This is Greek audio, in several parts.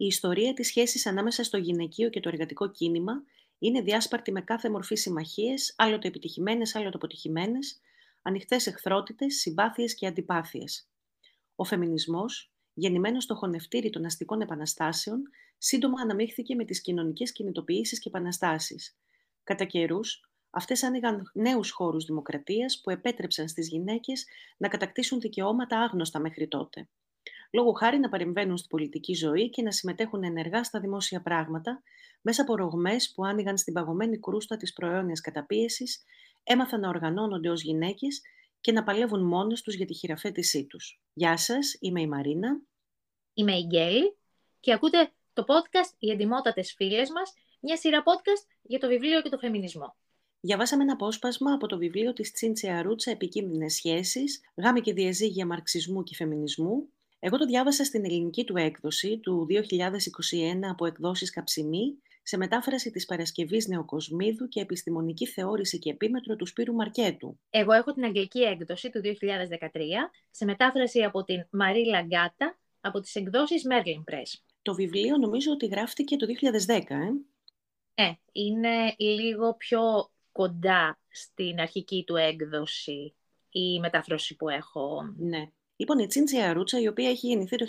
Η ιστορία της σχέσης ανάμεσα στο γυναικείο και το εργατικό κίνημα είναι διάσπαρτη με κάθε μορφή συμμαχίες, άλλοτε επιτυχημένες, άλλοτε αποτυχημένες, ανοιχτές εχθρότητες, συμπάθειες και αντιπάθειες. Ο φεμινισμός, γεννημένος στο χωνευτήρι των αστικών επαναστάσεων, σύντομα αναμίχθηκε με τις κοινωνικές κινητοποιήσεις και επαναστάσεις. Κατά καιρούς, αυτές άνοιγαν νέους χώρους δημοκρατίας που επέτρεψαν στις γυναίκες να κατακτήσουν δικαιώματα άγνωστα μέχρι τότε. Λόγω χάρη να παρεμβαίνουν στην πολιτική ζωή και να συμμετέχουν ενεργά στα δημόσια πράγματα, μέσα από ρογμές που άνοιγαν στην παγωμένη κρούστα της προαιώνιας καταπίεσης, έμαθαν να οργανώνονται ως γυναίκες και να παλεύουν μόνες τους για τη χειραφέτησή τους. Γεια σας, είμαι η Μαρίνα. Είμαι η Γκέλη και ακούτε το podcast «Οι εντυμότατες φίλες μας», μια σειρά podcast για το βιβλίο και το φεμινισμό. Διαβάσαμε ένα απόσπασμα από το βιβλίο της Τσίντσια Ρούτσα «Επικίνδυνες σχέσεις», γάμοι και διαζύγια μαρξισμού και φεμινισμού. Εγώ το διάβασα στην ελληνική του έκδοση του 2021 από εκδόσεις Καψιμή σε μετάφραση της Παρασκευής Νεοκοσμίδου και επιστημονική θεώρηση και επίμετρο του Σπύρου Μαρκέτου. Εγώ έχω την αγγλική έκδοση του 2013 σε μετάφραση από την Μαρή Λαγκάτα από τις εκδόσεις Merlin Press. Το βιβλίο νομίζω ότι γράφτηκε το 2010, ε; Ε, είναι λίγο πιο κοντά στην αρχική του έκδοση η μετάφραση που έχω. Ναι. Λοιπόν, η Τσίντσια Ρούτσα, η οποία έχει γεννηθεί το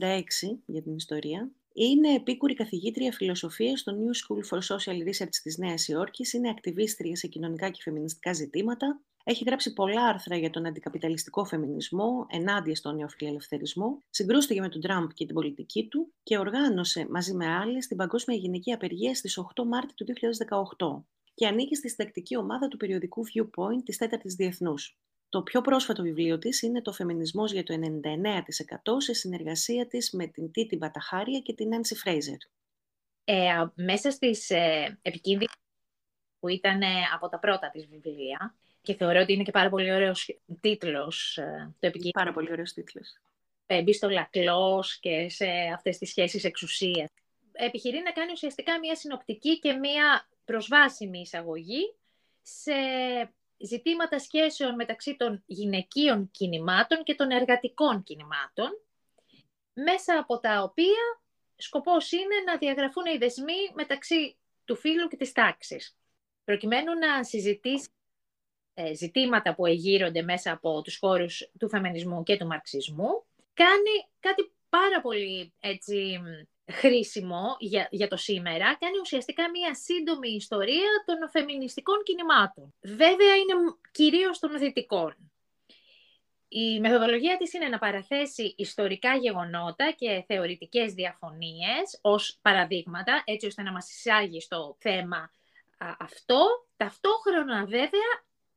1976 για την ιστορία, είναι επίκουρη καθηγήτρια φιλοσοφίας στο New School for Social Research της Νέας Υόρκης, είναι ακτιβίστρια σε κοινωνικά και φεμινιστικά ζητήματα, έχει γράψει πολλά άρθρα για τον αντικαπιταλιστικό φεμινισμό, ενάντια στον νεοφιλελευθερισμό, συγκρούστηκε με τον Τραμπ και την πολιτική του και οργάνωσε μαζί με άλλες την Παγκόσμια Γυναική Απεργία στις 8 Μάρτη του 2018 και ανήκει στη συντακτική ομάδα του περιοδικού Viewpoint της Τέταρτης Διεθνούς. Το πιο πρόσφατο βιβλίο της είναι το «Φεμινισμός για το 99% σε συνεργασία της με την Τίτη Μπαταχάρια και την Νάνση Φρέιζερ. Ε, μέσα στις ε, επικίνδυνες που ήταν ε, από τα πρώτα της βιβλία και θεωρώ ότι είναι και πάρα πολύ ωραίος τίτλος ε, το επικίνδυνο. Πάρα πολύ ωραίος τίτλος. Ε, μπει στο λακλός και σε αυτές τις σχέσεις εξουσίας. Επιχειρεί να κάνει ουσιαστικά μια συνοπτική και μια προσβάσιμη εισαγωγή σε ζητήματα σχέσεων μεταξύ των γυναικείων κινημάτων και των εργατικών κινημάτων, μέσα από τα οποία σκοπός είναι να διαγραφούν οι δεσμοί μεταξύ του φύλου και της τάξης, προκειμένου να συζητήσει ε, ζητήματα που εγείρονται μέσα από τους χώρους του φεμινισμού και του μαρξισμού, κάνει κάτι πάρα πολύ έτσι, χρήσιμο για, για το σήμερα, κάνει ουσιαστικά μία σύντομη ιστορία των φεμινιστικών κινημάτων. Βέβαια είναι κυρίως των δυτικών. Η μεθοδολογία της είναι να παραθέσει ιστορικά γεγονότα και θεωρητικές διαφωνίες ως παραδείγματα, έτσι ώστε να μας εισάγει στο θέμα αυτό. Ταυτόχρονα βέβαια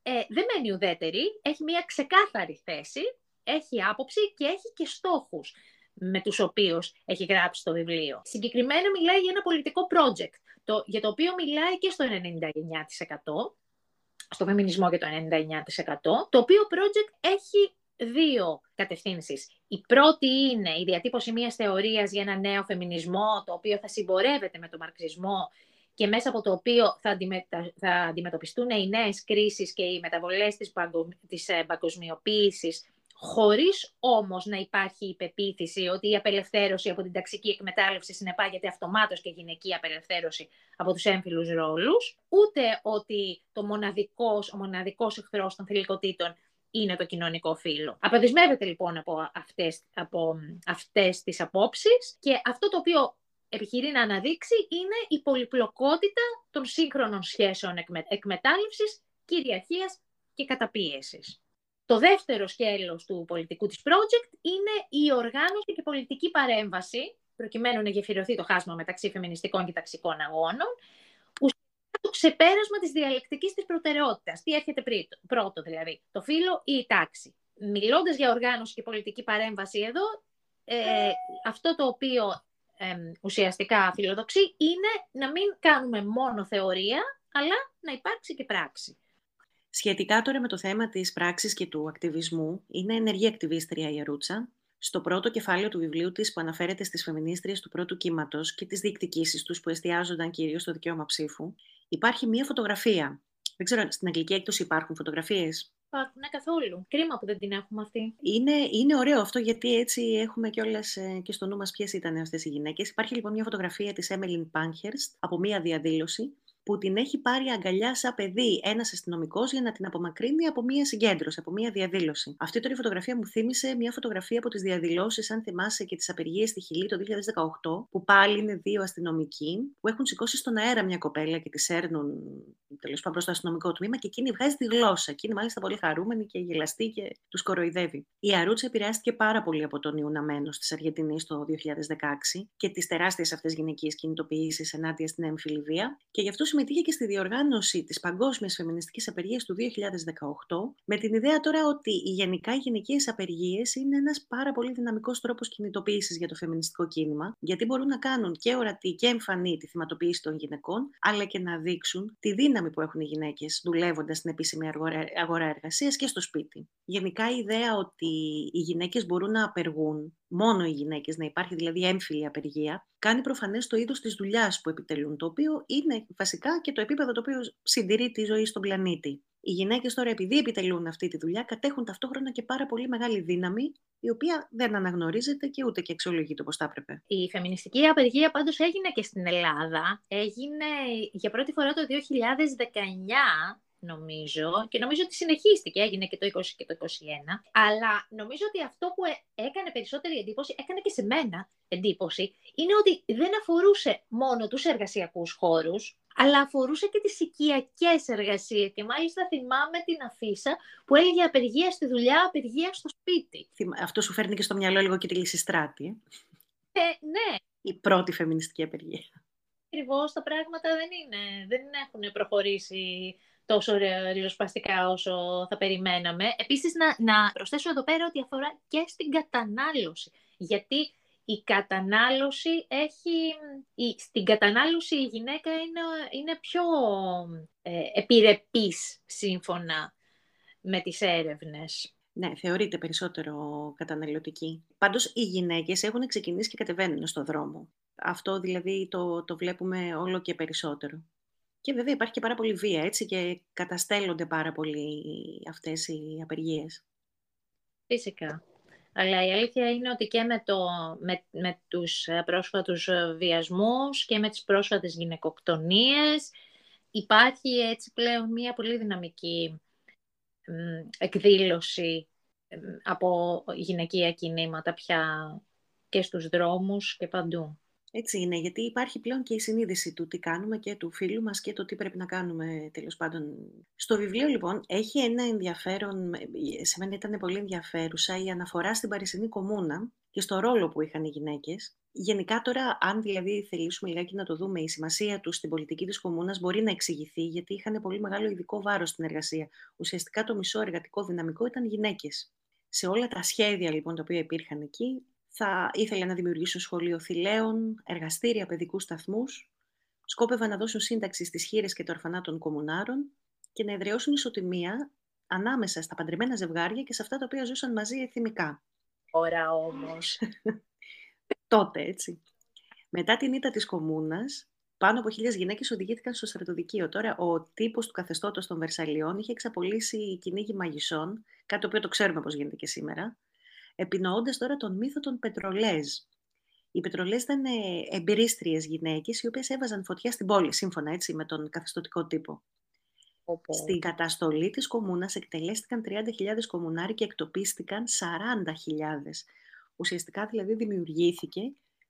ε, δεν μένει ουδέτερη, έχει μια ξεκάθαρη θέση, έχει άποψη και έχει και στόχους με τους οποίους έχει γράψει το βιβλίο. Συγκεκριμένα μιλάει για ένα πολιτικό project, το, για το οποίο μιλάει και στο 99%, στο φεμινισμό για το 99%, το οποίο project έχει δύο κατευθύνσεις. Η πρώτη είναι η διατύπωση μιας θεωρίας για ένα νέο φεμινισμό, το οποίο θα συμπορεύεται με τον μαρξισμό και μέσα από το οποίο θα, θα αντιμετωπιστούν οι νέες κρίσεις και οι μεταβολές της, παγκο... της ε, παγκοσμιοποίησης χωρίς όμως να υπάρχει η πεποίθηση ότι η απελευθέρωση από την ταξική εκμετάλλευση συνεπάγεται αυτομάτως και γυναική απελευθέρωση από τους έμφυλους ρόλους, ούτε ότι το μοναδικός, ο μοναδικός εχθρός των θηλυκοτήτων είναι το κοινωνικό φύλλο. Αποδεσμεύεται λοιπόν από αυτές, από αυτές τις απόψεις και αυτό το οποίο επιχειρεί να αναδείξει είναι η πολυπλοκότητα των σύγχρονων σχέσεων εκμε... εκμετάλλευσης, κυριαρχίας και καταπίεσης. Το δεύτερο σκέλος του πολιτικού της project είναι η οργάνωση και πολιτική παρέμβαση, προκειμένου να γεφυρωθεί το χάσμα μεταξύ φεμινιστικών και ταξικών αγώνων, ουσιαστικά το ξεπέρασμα της διαλεκτικής της προτεραιότητας. Τι έρχεται πρώτο δηλαδή, το φύλλο ή η τάξη. Μιλώντας για οργάνωση και πολιτική παρέμβαση εδώ, ε, αυτό το οποίο ε, ουσιαστικά φιλοδοξεί είναι να μην κάνουμε μόνο θεωρία, αλλά να υπάρξει και πράξη. Σχετικά τώρα με το θέμα της πράξης και του ακτιβισμού, είναι ενεργή ακτιβίστρια η Αρούτσα. Στο πρώτο κεφάλαιο του βιβλίου της που αναφέρεται στις φεμινίστριες του πρώτου κύματος και τις διεκδικήσεις τους που εστιάζονταν κυρίως στο δικαίωμα ψήφου, υπάρχει μία φωτογραφία Δεν ξέρω, στην αγγλική έκδοση υπάρχουν φωτογραφίες; Υπάρχουν ναι, καθόλου. Κρίμα που δεν την έχουμε αυτή. Είναι, είναι ωραίο αυτό γιατί έτσι έχουμε κιόλας ε, και στο νου μας ποιες ήταν αυτές οι γυναίκες. Υπάρχει λοιπόν μια φωτογραφία της Έμελιν Πάνχερστ από μια διαδήλωση που την έχει πάρει αγκαλιά σαν παιδί ένας αστυνομικός για να την απομακρύνει από μία συγκέντρωση, από μία διαδήλωση. Αυτή τώρα η φωτογραφία μου θύμισε μια φωτογραφία από τις διαδηλώσεις, αν θυμάσαι, και τις απεργίες στη Χιλή το 2018, που πάλι είναι δύο αστυνομικοί που έχουν σηκώσει στον αέρα μια κοπέλα και της έρνουν τέλος πάντων προς το αστυνομικό τμήμα και εκείνη βγάζει τη γλώσσα. Εκείνη μάλιστα πολύ χαρούμενη και γελαστή και τους κοροϊδεύει. Η Αρούτσα επηρεάστηκε πάρα πολύ από τον Ιουναμένο της Αργεντινής το 2016 και τις τεράστιες αυτές γυναικείες κινητοποιήσεις ενάντια στην έμφυλη βία και γι' αυτό συμμετείχε και στη διοργάνωση της Παγκόσμιας Φεμινιστικής Απεργίας του 2018, με την ιδέα τώρα ότι οι γενικά οι γυναικείες απεργίες είναι ένας πάρα πολύ δυναμικός τρόπος κινητοποίησης για το φεμινιστικό κίνημα, γιατί μπορούν να κάνουν και ορατή και εμφανή τη θυματοποίηση των γυναικών, αλλά και να δείξουν τη δύναμη που έχουν οι γυναίκες δουλεύοντας στην επίσημη αγορά εργασίας και στο σπίτι. Γενικά η ιδέα ότι οι γυναίκες μπορούν να απεργούν μόνο οι γυναίκες, να υπάρχει δηλαδή έμφυλη απεργία, κάνει προφανές το είδος της δουλειάς που επιτελούν, το οποίο είναι βασικά και το επίπεδο το οποίο συντηρεί τη ζωή στον πλανήτη. Οι γυναίκες τώρα, επειδή επιτελούν αυτή τη δουλειά, κατέχουν ταυτόχρονα και πάρα πολύ μεγάλη δύναμη, η οποία δεν αναγνωρίζεται και ούτε και αξιολογείται όπως θα έπρεπε. Η φεμινιστική απεργία πάντως έγινε και στην Ελλάδα. Έγινε για πρώτη φορά το 2019 νομίζω, και νομίζω ότι συνεχίστηκε, έγινε και το 20 και το 21, αλλά νομίζω ότι αυτό που ε, έκανε περισσότερη εντύπωση, έκανε και σε μένα εντύπωση, είναι ότι δεν αφορούσε μόνο τους εργασιακούς χώρους, αλλά αφορούσε και τις οικιακές εργασίες. Και μάλιστα θυμάμαι την αφίσα που έλεγε απεργία στη δουλειά, απεργία στο σπίτι. Αυτό σου φέρνει και στο μυαλό λίγο και τη Λυσιστράτη. Ε, ε ναι. Η πρώτη φεμινιστική απεργία. Ακριβώς τα πράγματα δεν, είναι, δεν έχουν προχωρήσει τόσο ριζοσπαστικά όσο θα περιμέναμε. Επίσης, να, να προσθέσω εδώ πέρα ότι αφορά και στην κατανάλωση. Γιατί η κατανάλωση έχει... Η, στην κατανάλωση η γυναίκα είναι, είναι πιο ε, επιρρεπής σύμφωνα με τις έρευνες. Ναι, θεωρείται περισσότερο καταναλωτική. Πάντως, οι γυναίκες έχουν ξεκινήσει και κατεβαίνουν στο δρόμο. Αυτό δηλαδή το, το βλέπουμε όλο και περισσότερο. Και βέβαια υπάρχει και πάρα πολύ βία, έτσι, και καταστέλλονται πάρα πολύ αυτές οι απεργίες. Φυσικά. Αλλά η αλήθεια είναι ότι και με, το, με, με τους ε, πρόσφατους ε, βιασμούς και με τις πρόσφατες γυναικοκτονίες υπάρχει έτσι πλέον μια πολύ δυναμική εκδήλωση από γυναικεία κινήματα πια και στους δρόμους και παντού. Έτσι είναι, γιατί υπάρχει πλέον και η συνείδηση του τι κάνουμε και του φίλου μας και το τι πρέπει να κάνουμε τέλος πάντων. Στο βιβλίο λοιπόν έχει ένα ενδιαφέρον, σε μένα ήταν πολύ ενδιαφέρουσα η αναφορά στην Παρισινή Κομμούνα και στο ρόλο που είχαν οι γυναίκες. Γενικά τώρα, αν δηλαδή θελήσουμε λιγάκι να το δούμε, η σημασία τους στην πολιτική της κομμούνας μπορεί να εξηγηθεί, γιατί είχαν πολύ μεγάλο ειδικό βάρος στην εργασία. Ουσιαστικά το μισό εργατικό δυναμικό ήταν γυναίκες. Σε όλα τα σχέδια λοιπόν τα οποία υπήρχαν εκεί, θα ήθελε να δημιουργήσουν σχολείο θηλαίων, εργαστήρια, παιδικούς σταθμούς, σκόπευαν να δώσουν σύνταξη στις χείρες και τα ορφανά των κομμουνάρων και να εδραιώσουν ισοτιμία ανάμεσα στα παντρεμένα ζευγάρια και σε αυτά τα οποία ζούσαν μαζί εθιμικά. Ωραία όμως. Τότε, έτσι. Μετά την ήττα της κομμούνας, πάνω από χίλιες γυναίκες οδηγήθηκαν στο στρατοδικείο. Τώρα, ο τύπος του καθεστώτος των Βερσαλιών είχε εξαπολύσει κυνήγι μαγισσών, κάτι το οποίο το ξέρουμε πώς γίνεται και σήμερα, επινοώντας τώρα τον μύθο των Πετρολέζ. Οι Πετρολέζ ήταν ε, εμπειρίστριες γυναίκες, οι οποίες έβαζαν φωτιά στην πόλη, σύμφωνα έτσι με τον καθεστωτικό τύπο. Στην καταστολή της κομμούνας εκτελέστηκαν 30.000 κομμουνάροι και εκτοπίστηκαν 40.000. Ουσιαστικά δηλαδή δημιουργήθηκε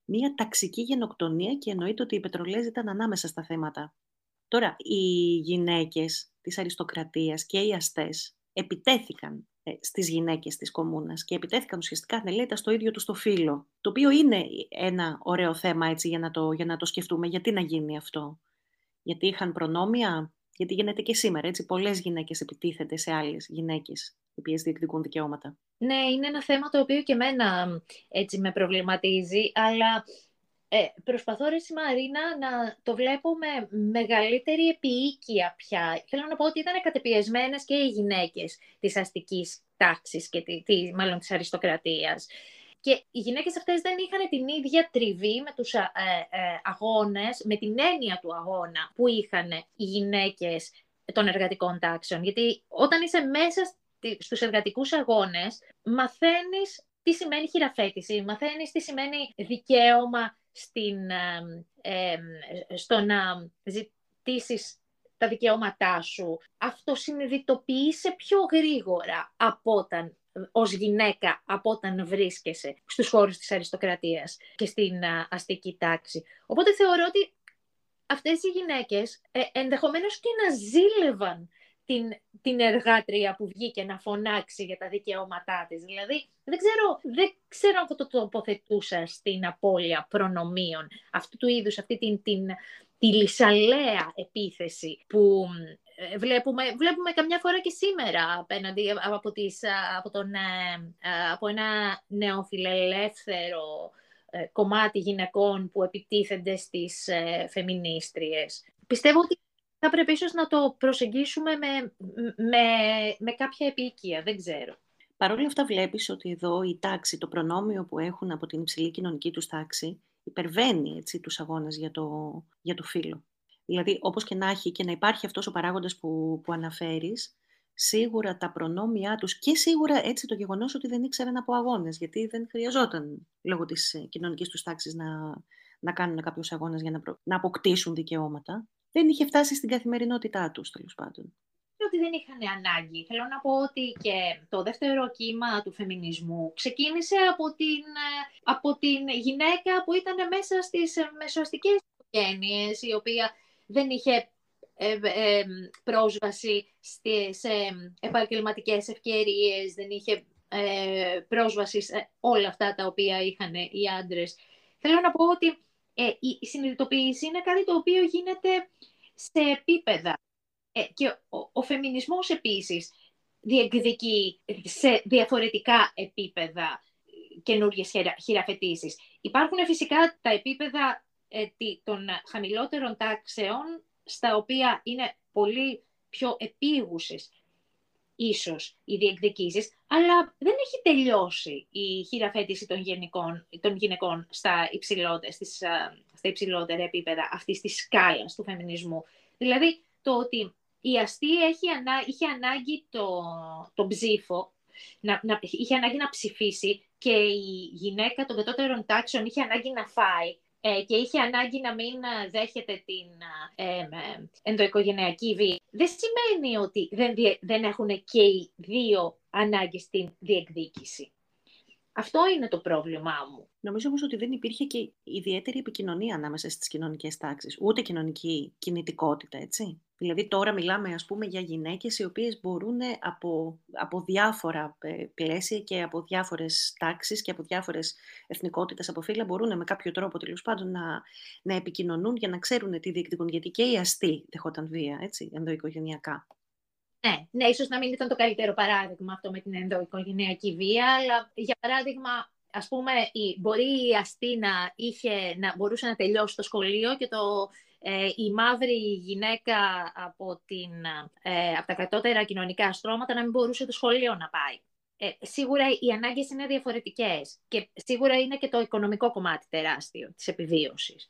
μια ταξική γενοκτονία και εννοείται ότι οι Πετρολέζ ήταν ανάμεσα στα θέματα. Τώρα, οι γυναίκες της αριστοκρατίας και οι αστές επιτέθηκαν ε, στις γυναίκες της κομμούνας και επιτέθηκαν ουσιαστικά ανελέητα στο ίδιο τους το φύλλο. Το οποίο είναι ένα ωραίο θέμα έτσι, για, να το, για να το σκεφτούμε. Γιατί να γίνει αυτό; Γιατί είχαν προνόμια, γιατί γίνεται και σήμερα. Έτσι, πολλές γυναίκες επιτίθενται σε άλλες γυναίκες οι οποίες διεκδικούν δικαιώματα. Ναι, είναι ένα θέμα το οποίο και εμένα έτσι με προβληματίζει, αλλά ε, προσπαθώ, ρε Μαρίνα, να το βλέπω με μεγαλύτερη επίοικια πια. Θέλω να πω ότι ήταν κατεπιεσμένες και οι γυναίκες της αστικής τάξης και τη, τη, μάλλον της αριστοκρατίας. Και οι γυναίκες αυτές δεν είχαν την ίδια τριβή με τους ε, ε, αγώνες, με την έννοια του αγώνα που είχαν οι γυναίκες των εργατικών τάξεων. Γιατί όταν είσαι μέσα στους εργατικούς αγώνες, μαθαίνεις τι σημαίνει χειραφέτηση, μαθαίνεις τι σημαίνει δικαίωμα στην, στο να ζητήσεις τα δικαιώματά σου. Αυτό συνειδητοποιείσαι πιο γρήγορα από όταν ως γυναίκα από όταν βρίσκεσαι στους χώρους της αριστοκρατίας και στην αστική τάξη. Οπότε θεωρώ ότι αυτές οι γυναίκες ε, ενδεχομένως και να ζήλευαν την, την εργάτρια που βγήκε να φωνάξει για τα δικαιώματά της. Δηλαδή, δεν ξέρω, δεν ξέρω αν το τοποθετούσα στην απώλεια προνομίων αυτού του είδους, αυτή την, την, τη λυσαλέα επίθεση που ε, βλέπουμε, βλέπουμε καμιά φορά και σήμερα απέναντι από, τις, από, τον, ε, από ένα νεοφιλελεύθερο ε, κομμάτι γυναικών που επιτίθενται στις φεμινίστριες. Πιστεύω ότι θα πρέπει ίσως να το προσεγγίσουμε με, με, με κάποια επίκεια, δεν ξέρω. Παρ' όλα αυτά βλέπεις ότι εδώ η τάξη, το προνόμιο που έχουν από την υψηλή κοινωνική τους τάξη, υπερβαίνει έτσι, τους αγώνες για το, για το φύλλο. Δηλαδή, όπως και να έχει και να υπάρχει αυτός ο παράγοντας που, που αναφέρεις, σίγουρα τα προνόμια τους και σίγουρα έτσι το γεγονός ότι δεν ήξεραν από αγώνες, γιατί δεν χρειαζόταν λόγω της ε, κοινωνικής τους τάξης να, να κάνουν κάποιους αγώνες για να, να αποκτήσουν δικαιώματα δεν είχε φτάσει στην καθημερινότητά τους, τέλος πάντων. Ότι δεν είχαν ανάγκη. Θέλω να πω ότι και το δεύτερο κύμα του φεμινισμού ξεκίνησε από την, ε, από την γυναίκα που ήταν μέσα στις μεσοαστικές οικογένειες, η οποία δεν είχε ε, ε, πρόσβαση σε επαγγελματικές ευκαιρίες, δεν είχε πρόσβαση σε όλα αυτά τα οποία είχαν οι άντρες. Θέλω να πω ότι ε, η συνειδητοποίηση είναι κάτι το οποίο γίνεται σε επίπεδα. Ε, και ο, ο φεμινισμός επίσης διεκδικεί σε διαφορετικά επίπεδα καινούργιες χειραφετήσεις. Υπάρχουν φυσικά τα επίπεδα ε, των χαμηλότερων τάξεων, στα οποία είναι πολύ πιο επίγουσες ίσως οι διεκδικήσεις, αλλά δεν έχει τελειώσει η χειραφέτηση των, γενικών, των γυναικών στα, στις, στα υψηλότερα επίπεδα αυτής της σκάλας του φεμινισμού. Δηλαδή, το ότι η αστή έχει ανά, είχε ανάγκη το, το ψήφο, να, να, είχε ανάγκη να ψηφίσει και η γυναίκα των κατώτερων τάξεων είχε ανάγκη να φάει ε, και είχε ανάγκη να μην ε, δέχεται την ε, ε, ενδοοικογενειακή βία, δεν σημαίνει ότι δεν, δεν έχουν και οι δύο ανάγκη στην διεκδίκηση. Αυτό είναι το πρόβλημά μου. Νομίζω όμως ότι δεν υπήρχε και ιδιαίτερη επικοινωνία ανάμεσα στις κοινωνικές τάξεις, ούτε κοινωνική κινητικότητα, έτσι. Δηλαδή τώρα μιλάμε ας πούμε για γυναίκες οι οποίες μπορούν από, από διάφορα ε, πλαίσια και από διάφορες τάξεις και από διάφορες εθνικότητες από φύλλα μπορούν με κάποιο τρόπο τέλος πάντων να, να επικοινωνούν για να ξέρουν τι διεκδικούν. Γιατί και οι αστεί δεχόταν βία, έτσι, ενδοοικογενειακά. Ναι, ναι, ίσως να μην ήταν το καλύτερο παράδειγμα αυτό με την ενδοοικογενειακή βία, αλλά για παράδειγμα, ας πούμε, η, μπορεί η αστή να, είχε, να μπορούσε να τελειώσει το σχολείο και το, ε, η μαύρη γυναίκα από, την, ε, από τα κατώτερα κοινωνικά στρώματα να μην μπορούσε το σχολείο να πάει. Ε, σίγουρα οι ανάγκες είναι διαφορετικές και σίγουρα είναι και το οικονομικό κομμάτι τεράστιο της επιβίωσης.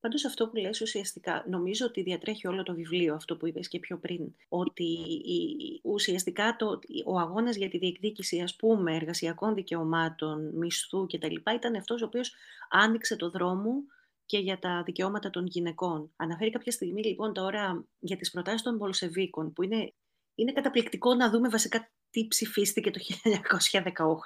Πάντως αυτό που λες ουσιαστικά, νομίζω ότι διατρέχει όλο το βιβλίο αυτό που είπες και πιο πριν, ότι ουσιαστικά το, ο αγώνας για τη διεκδίκηση ας πούμε εργασιακών δικαιωμάτων, μισθού κτλ. ήταν αυτός ο οποίος άνοιξε το δρόμο και για τα δικαιώματα των γυναικών. Αναφέρει κάποια στιγμή λοιπόν τώρα για τις προτάσεις των Πολσεβίκων, που είναι, είναι καταπληκτικό να δούμε βασικά τι ψηφίστηκε το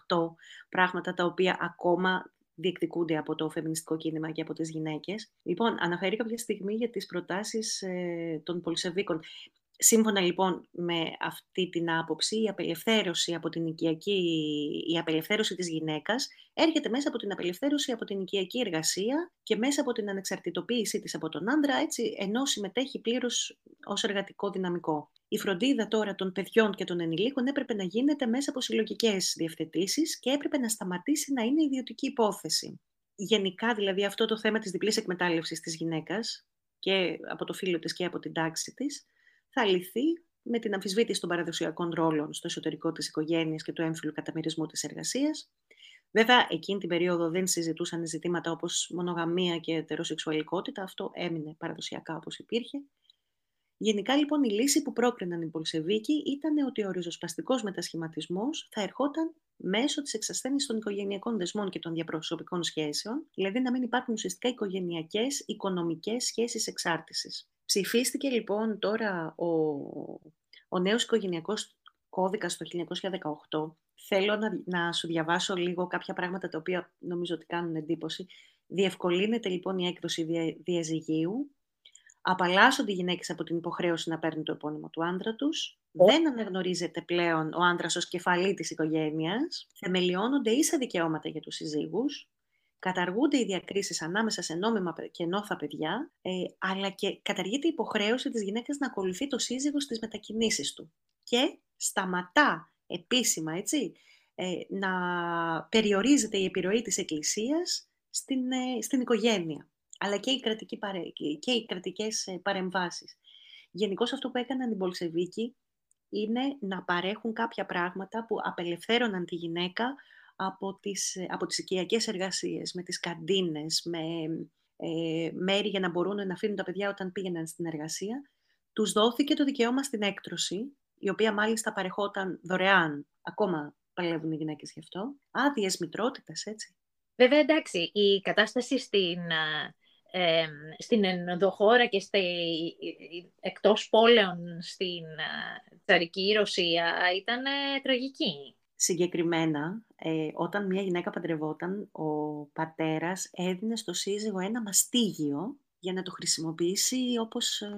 1918, πράγματα τα οποία ακόμα διεκδικούνται από το φεμινιστικό κίνημα και από τις γυναίκες. Λοιπόν, αναφέρει κάποια στιγμή για τις προτάσεις ε, των Πολσεβίκων. Σύμφωνα λοιπόν με αυτή την άποψη, η απελευθέρωση από την οικιακή, η απελευθέρωση της γυναίκας έρχεται μέσα από την απελευθέρωση από την οικιακή εργασία και μέσα από την ανεξαρτητοποίησή της από τον άντρα, έτσι, ενώ συμμετέχει πλήρως ως εργατικό δυναμικό. Η φροντίδα τώρα των παιδιών και των ενηλίκων έπρεπε να γίνεται μέσα από συλλογικές διευθετήσεις και έπρεπε να σταματήσει να είναι ιδιωτική υπόθεση. Γενικά δηλαδή αυτό το θέμα της διπλής εκμετάλλευσης της γυναίκας και από το φίλο της και από την τάξη της θα λυθεί με την αμφισβήτηση των παραδοσιακών ρόλων στο εσωτερικό της οικογένειας και του έμφυλου καταμερισμού της εργασίας. Βέβαια, εκείνη την περίοδο δεν συζητούσαν ζητήματα όπως μονογαμία και ετεροσεξουαλικότητα. Αυτό έμεινε παραδοσιακά όπως υπήρχε. Γενικά λοιπόν η λύση που πρόκριναν οι Πολσεβίκοι ήταν ότι ο ριζοσπαστικός μετασχηματισμός θα ερχόταν μέσω της εξασθένησης των οικογενειακών δεσμών και των διαπροσωπικών σχέσεων, δηλαδή να μην υπάρχουν ουσιαστικά οικογενειακές, οικονομικές σχέσεις εξάρτησης. Ψηφίστηκε λοιπόν τώρα ο, ο νέος οικογενειακός κώδικας το 1918. Θέλω να, να σου διαβάσω λίγο κάποια πράγματα τα οποία νομίζω ότι κάνουν εντύπωση. Διευκολύνεται λοιπόν η έκδοση δια, διαζυγίου, απαλλάσσονται οι γυναίκες από την υποχρέωση να παίρνουν το επώνυμο του άντρα τους, δεν αναγνωρίζεται πλέον ο άντρας ως κεφαλή της οικογένειας, θεμελιώνονται ίσα δικαιώματα για τους συζύγους, καταργούνται οι διακρίσεις ανάμεσα σε νόμιμα και νόθα παιδιά, ε, αλλά και καταργείται η υποχρέωση της γυναίκας να ακολουθεί το σύζυγο στις μετακινήσεις του. Και σταματά επίσημα, έτσι, ε, να περιορίζεται η επιρροή της Εκκλησίας στην, ε, στην οικογένεια, αλλά και οι, κρατικοί παρε, και οι κρατικές ε, παρεμβάσεις. Γενικώς αυτό που έκαναν οι Μπολσεβίκοι είναι να παρέχουν κάποια πράγματα που απελευθέρωναν τη γυναίκα από τις, από τις οικιακές εργασίες, με τις καντίνες, με ε, μέρη για να μπορούν να αφήνουν τα παιδιά όταν πήγαιναν στην εργασία. Τους δόθηκε το δικαίωμα στην έκτρωση, η οποία μάλιστα παρεχόταν δωρεάν. Ακόμα παλεύουν οι γυναίκες γι' αυτό. Άδειες μητρότητες, έτσι. Βέβαια, εντάξει, η κατάσταση στην, ε, στην ενδοχώρα και στη, εκτός πόλεων στην τσαρική Ρωσία ήταν τραγική. Συγκεκριμένα, ε, όταν μια γυναίκα παντρευόταν, ο πατέρας έδινε στο σύζυγο ένα μαστίγιο για να το χρησιμοποιήσει όπως ε,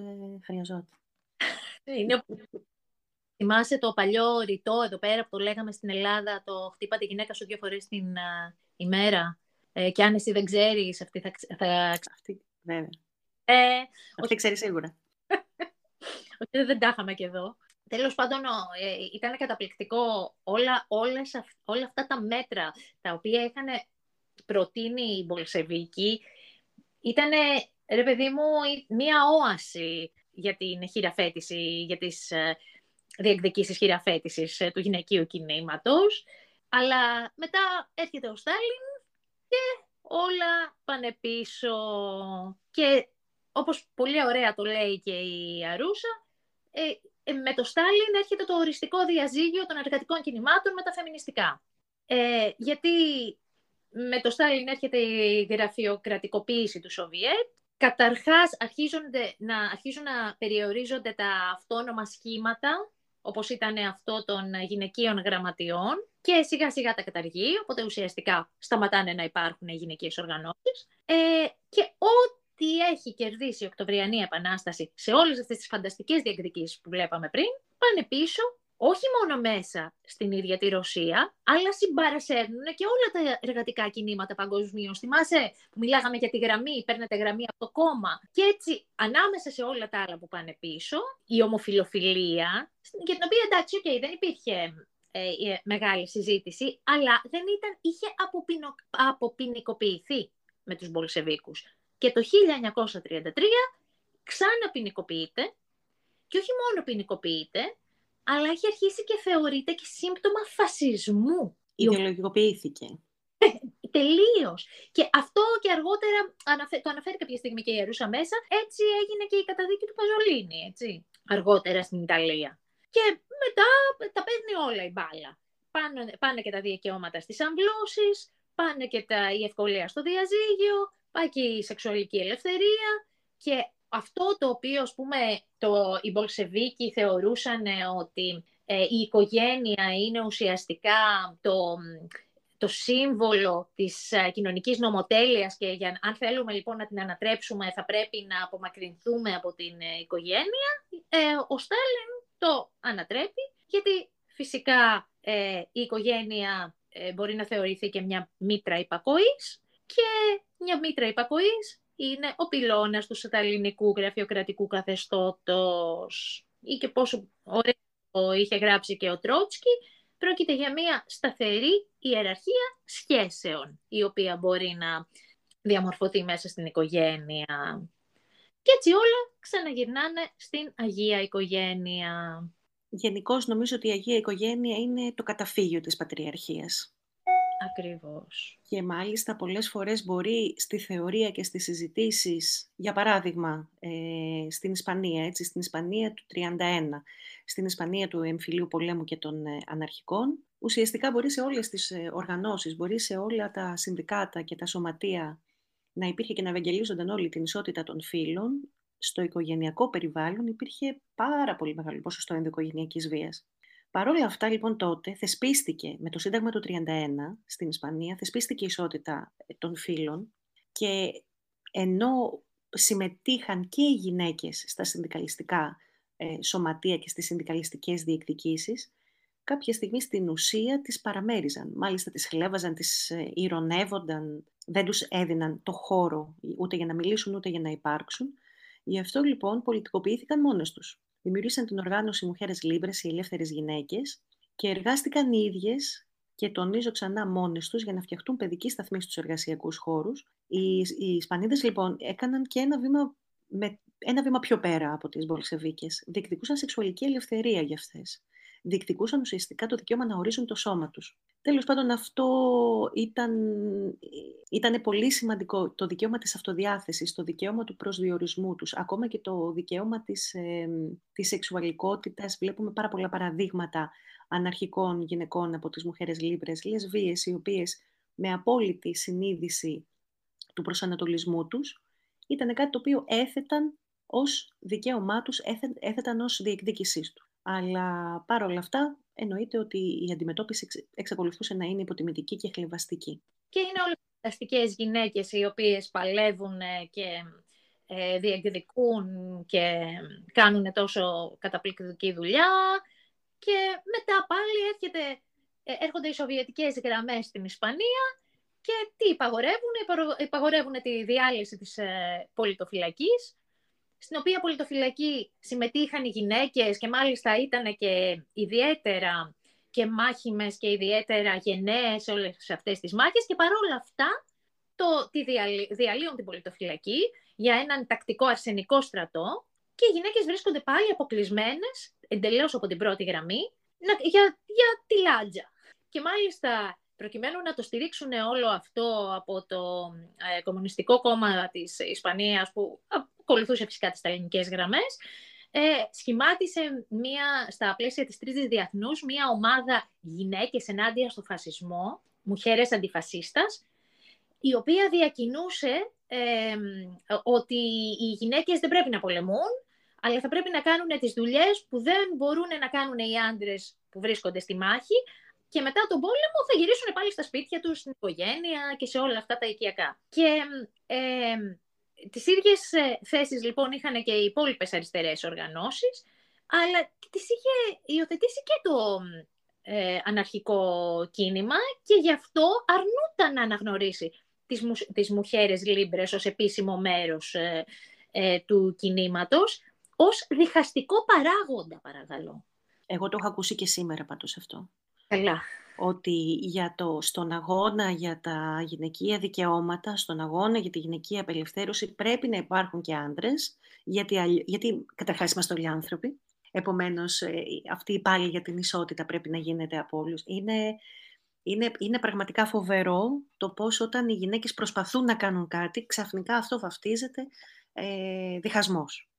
χρειαζόταν. Είναι... Θυμάσαι το παλιό ρητό εδώ πέρα που το λέγαμε στην Ελλάδα, το χτύπα τη γυναίκα σου δύο φορές την ημέρα ε, και αν εσύ δεν ξέρεις, αυτή θα... θα... Αυτή, βέβαια. Ε, αυτή ξέρει σίγουρα. Ότι δεν τα είχαμε και εδώ. Τέλος πάντων, ε, ήταν καταπληκτικό όλα, όλες, όλα αυτά τα μέτρα τα οποία είχαν προτείνει οι Μπολσεβίκοι. Ήταν, ρε παιδί μου, μία όαση για την χειραφέτηση, για τις ε, διεκδικήσεις χειραφέτησης ε, του γυναικείου κινήματος. Αλλά μετά έρχεται ο Στάλιν και όλα πάνε πίσω. Και όπως πολύ ωραία το λέει και η Αρούσα, ε, ε, με το Στάλιν έρχεται το οριστικό διαζύγιο των εργατικών κινημάτων με τα φεμινιστικά. Ε, γιατί με το Στάλιν έρχεται η γραφειοκρατικοποίηση του Σοβιέτ. Καταρχάς αρχίζουν να, αρχίζουν να περιορίζονται τα αυτόνομα σχήματα, όπως ήταν αυτό των γυναικείων γραμματιών, και σιγά σιγά τα καταργεί, οπότε ουσιαστικά σταματάνε να υπάρχουν γυναικείες οργανώσεις. Ε, και ό,τι έχει κερδίσει η Οκτωβριανή Επανάσταση σε όλες αυτές τις φανταστικές διεκδικήσεις που βλέπαμε πριν, πάνε πίσω όχι μόνο μέσα στην ίδια τη Ρωσία, αλλά συμπαρασέρνουν και όλα τα εργατικά κινήματα παγκοσμίως. Θυμάσαι που μιλάγαμε για τη γραμμή, παίρνετε γραμμή από το κόμμα. Και έτσι, ανάμεσα σε όλα τα άλλα που πάνε πίσω, η ομοφιλοφιλία, για την οποία εντάξει, okay, δεν υπήρχε ε, ε, μεγάλη συζήτηση, αλλά δεν ήταν, είχε αποπινο, αποποινικοποιηθεί με τους Μπολσεβίκους. Και το 1933 ξαναποινικοποιείται και όχι μόνο ποινικοποιείται, αλλά έχει αρχίσει και θεωρείται και σύμπτωμα φασισμού. Ιδεολογικοποιήθηκε. Τελείως. Και αυτό και αργότερα το αναφέρει κάποια στιγμή και η Ιερούσα μέσα. Έτσι έγινε και η καταδίκη του Παζολίνη, έτσι. Αργότερα στην Ιταλία. Και μετά τα παίρνει όλα η μπάλα. Πάνε, πάνε και τα δικαιώματα στις αμβλώσεις, πάνε και τα, η ευκολία στο διαζύγιο, πάει και η σεξουαλική ελευθερία και αυτό το οποίο, ας πούμε, το, οι Μπολσεβίκοι θεωρούσαν ότι ε, η οικογένεια είναι ουσιαστικά το, το σύμβολο της ε, κοινωνικής νομοτέλειας και για, αν θέλουμε λοιπόν να την ανατρέψουμε θα πρέπει να απομακρυνθούμε από την ε, οικογένεια, ε, ο Στάλιν το ανατρέπει, γιατί φυσικά ε, η οικογένεια ε, μπορεί να θεωρηθεί και μια μήτρα υπακοής και μια μήτρα υπακοής είναι ο πυλώνας του σαταλινικού γραφειοκρατικού καθεστώτος ή και πόσο ωραίο είχε γράψει και ο Τρότσκι, πρόκειται για μια σταθερή ιεραρχία σχέσεων, η οποία μπορεί να διαμορφωθεί μέσα στην οικογένεια και έτσι όλα ξαναγυρνάνε στην Αγία Οικογένεια. Γενικώς νομίζω ότι η Αγία Οικογένεια είναι το καταφύγιο της Πατριαρχίας. Ακριβώς. Και μάλιστα πολλές φορές μπορεί στη θεωρία και στις συζητήσεις, για παράδειγμα, ε, στην Ισπανία, έτσι, στην Ισπανία του 31, στην Ισπανία του εμφυλίου πολέμου και των ε, αναρχικών, ουσιαστικά μπορεί σε όλες τις ε, οργανώσεις, μπορεί σε όλα τα συνδικάτα και τα σωματεία να υπήρχε και να ευαγγελίζονταν όλη την ισότητα των φύλων, στο οικογενειακό περιβάλλον υπήρχε πάρα πολύ μεγάλο ποσοστό ενδοοικογενειακής βίας. Παρ' όλα αυτά, λοιπόν, τότε θεσπίστηκε με το Σύνταγμα του 31 στην Ισπανία, θεσπίστηκε η ισότητα των φύλων και ενώ συμμετείχαν και οι γυναίκες στα συνδικαλιστικά ε, σωματεία και στις συνδικαλιστικές διεκδικήσεις, κάποια στιγμή στην ουσία τις παραμέριζαν. Μάλιστα τις χλέβαζαν, τις ε, ηρωνεύονταν, δεν τους έδιναν το χώρο ούτε για να μιλήσουν ούτε για να υπάρξουν. Γι' αυτό λοιπόν πολιτικοποιήθηκαν μόνες τους δημιούργησαν την οργάνωση Μουχέρες Λίμπρες, οι ελεύθερες γυναίκες, και εργάστηκαν οι ίδιες και τονίζω ξανά μόνες τους για να φτιαχτούν παιδική σταθμή στους εργασιακούς χώρους. Οι, οι Ισπανίδες λοιπόν έκαναν και ένα βήμα, με, ένα βήμα πιο πέρα από τις Μπολσεβίκες. Διεκδικούσαν σεξουαλική ελευθερία για αυτές διεκδικούσαν ουσιαστικά το δικαίωμα να ορίζουν το σώμα τους. Τέλος πάντων, αυτό ήταν, ήταν πολύ σημαντικό. Το δικαίωμα της αυτοδιάθεσης, το δικαίωμα του προσδιορισμού τους, ακόμα και το δικαίωμα της, ε, της σεξουαλικότητας. Βλέπουμε πάρα πολλά παραδείγματα αναρχικών γυναικών από τις μουχέρες λίμπρες, λεσβείες, οι οποίες με απόλυτη συνείδηση του προσανατολισμού τους, ήταν κάτι το οποίο έθεταν ως δικαίωμά τους, έθεταν ως διεκδίκησής τους. Αλλά παρόλα αυτά, εννοείται ότι η αντιμετώπιση εξακολουθούσε να είναι υποτιμητική και χλεβαστική. Και είναι όλες φανταστικές γυναίκες οι οποίες παλεύουν και ε, διεκδικούν και κάνουν τόσο καταπληκτική δουλειά και μετά πάλι έρχεται, ε, έρχονται οι σοβιετικές γραμμές στην Ισπανία και τι υπαγορεύουν, υπαγορεύουν τη διάλυση της ε, πολιτοφυλακής στην οποία πολιτοφυλακή συμμετείχαν οι γυναίκες και μάλιστα ήταν και ιδιαίτερα και μάχημες και ιδιαίτερα γενναίες όλες αυτές τις μάχες και παρόλα αυτά το, τη διαλύουν την πολιτοφυλακή για έναν τακτικό αρσενικό στρατό και οι γυναίκες βρίσκονται πάλι αποκλεισμένες εντελώς από την πρώτη γραμμή για, για τη λάτζα. Και μάλιστα προκειμένου να το στηρίξουν όλο αυτό από το ε, Κομμουνιστικό Κόμμα της Ισπανίας που ακολουθούσε φυσικά τις ελληνικές γραμμές, ε, σχημάτισε μια, στα πλαίσια της Τρίτης Διεθνούς μια ομάδα γυναίκες ενάντια στο φασισμό, μουχέρες αντιφασίστας, η οποία διακινούσε ε, ότι οι γυναίκες δεν πρέπει να πολεμούν, αλλά θα πρέπει να κάνουν τις δουλειές που δεν μπορούν να κάνουν οι άντρες που βρίσκονται στη μάχη και μετά τον πόλεμο θα γυρίσουν πάλι στα σπίτια τους, στην οικογένεια και σε όλα αυτά τα οικιακά. Και ε, τις ίδιες ε, θέσεις λοιπόν είχαν και οι υπόλοιπες αριστερές οργανώσεις, αλλά τις είχε υιοθετήσει και το ε, αναρχικό κίνημα και γι' αυτό αρνούταν να αναγνωρίσει τις, μου, τις μουχέρες λίμπρες ως επίσημο μέρος ε, ε, του κινήματος, ως διχαστικό παράγοντα, παρακαλώ. Εγώ το έχω ακούσει και σήμερα πάντως αυτό. Καλά ότι για το, στον αγώνα για τα γυναικεία δικαιώματα, στον αγώνα για τη γυναικεία απελευθέρωση πρέπει να υπάρχουν και άντρες, γιατί, γιατί καταρχάς είμαστε όλοι άνθρωποι. Επομένως, ε, αυτή η πάλι για την ισότητα πρέπει να γίνεται από όλους. Είναι, είναι, είναι πραγματικά φοβερό το πώς όταν οι γυναίκες προσπαθούν να κάνουν κάτι, ξαφνικά αυτό βαφτίζεται ε, διχασμός.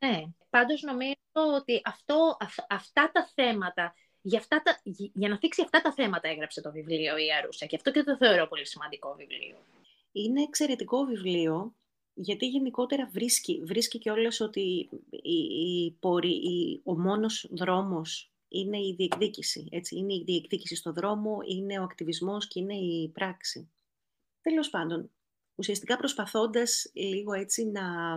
Ναι, πάντως νομίζω ότι αυτό, αυτά τα θέματα για, αυτά τα, για να θίξει αυτά τα θέματα έγραψε το βιβλίο η Αρούσα και αυτό και το θεωρώ πολύ σημαντικό βιβλίο. Είναι εξαιρετικό βιβλίο γιατί γενικότερα βρίσκει, βρίσκει και όλες ότι η, η, η, ο μόνος δρόμος είναι η διεκδίκηση. Έτσι. Είναι η διεκδίκηση στο δρόμο, είναι ο ακτιβισμός και είναι η πράξη. Τέλος πάντων, ουσιαστικά προσπαθώντας λίγο έτσι να,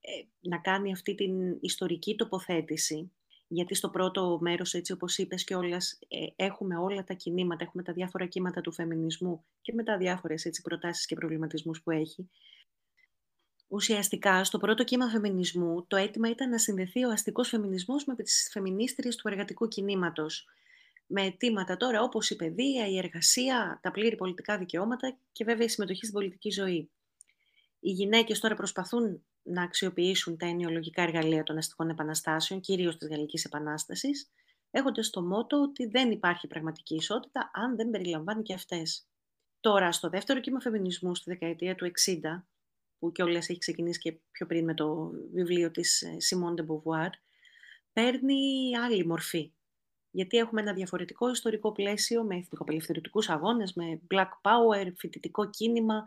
ε, να κάνει αυτή την ιστορική τοποθέτηση γιατί στο πρώτο μέρος, έτσι όπως είπες και όλας, ε, έχουμε όλα τα κινήματα, έχουμε τα διάφορα κύματα του φεμινισμού και με τα διάφορες έτσι, προτάσεις και προβληματισμούς που έχει. Ουσιαστικά, στο πρώτο κύμα φεμινισμού, το αίτημα ήταν να συνδεθεί ο αστικός φεμινισμός με τις φεμινίστριες του εργατικού κινήματος. Με αιτήματα τώρα όπως η παιδεία, η εργασία, τα πλήρη πολιτικά δικαιώματα και βέβαια η συμμετοχή στην πολιτική ζωή. Οι γυναίκες τώρα προσπαθούν να αξιοποιήσουν τα ενοιολογικά εργαλεία των αστικών επαναστάσεων, κυρίως της Γαλλικής Επανάστασης, έχοντας στο μότο ότι δεν υπάρχει πραγματική ισότητα αν δεν περιλαμβάνει και αυτές. Τώρα, στο δεύτερο κύμα φεμινισμού στη δεκαετία του 60, που κιόλας έχει ξεκινήσει και πιο πριν με το βιβλίο της ε, Simone de Beauvoir, παίρνει άλλη μορφή. Γιατί έχουμε ένα διαφορετικό ιστορικό πλαίσιο με εθνικοπελευθερωτικούς αγώνες, με black power, φοιτητικό κίνημα,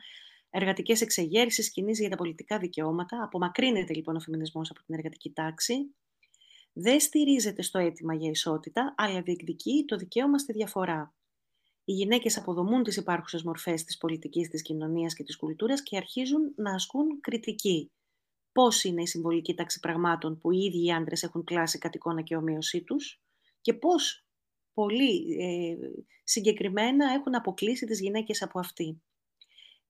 εργατικές εξεγέρσεις, κινήσεις για τα πολιτικά δικαιώματα. Απομακρύνεται λοιπόν ο φεμινισμός από την εργατική τάξη. Δεν στηρίζεται στο αίτημα για ισότητα, αλλά διεκδικεί το δικαίωμα στη διαφορά. Οι γυναίκες αποδομούν τις υπάρχουσες μορφές της πολιτικής, της κοινωνίας και της κουλτούρας και αρχίζουν να ασκούν κριτική. Πώς είναι η συμβολική τάξη πραγμάτων που οι ίδιοι οι άντρες έχουν κλάσει κατ' εικόνα και ομοίωσή τους και πώς πολύ ε, συγκεκριμένα έχουν αποκλείσει τις γυναίκες από αυτή.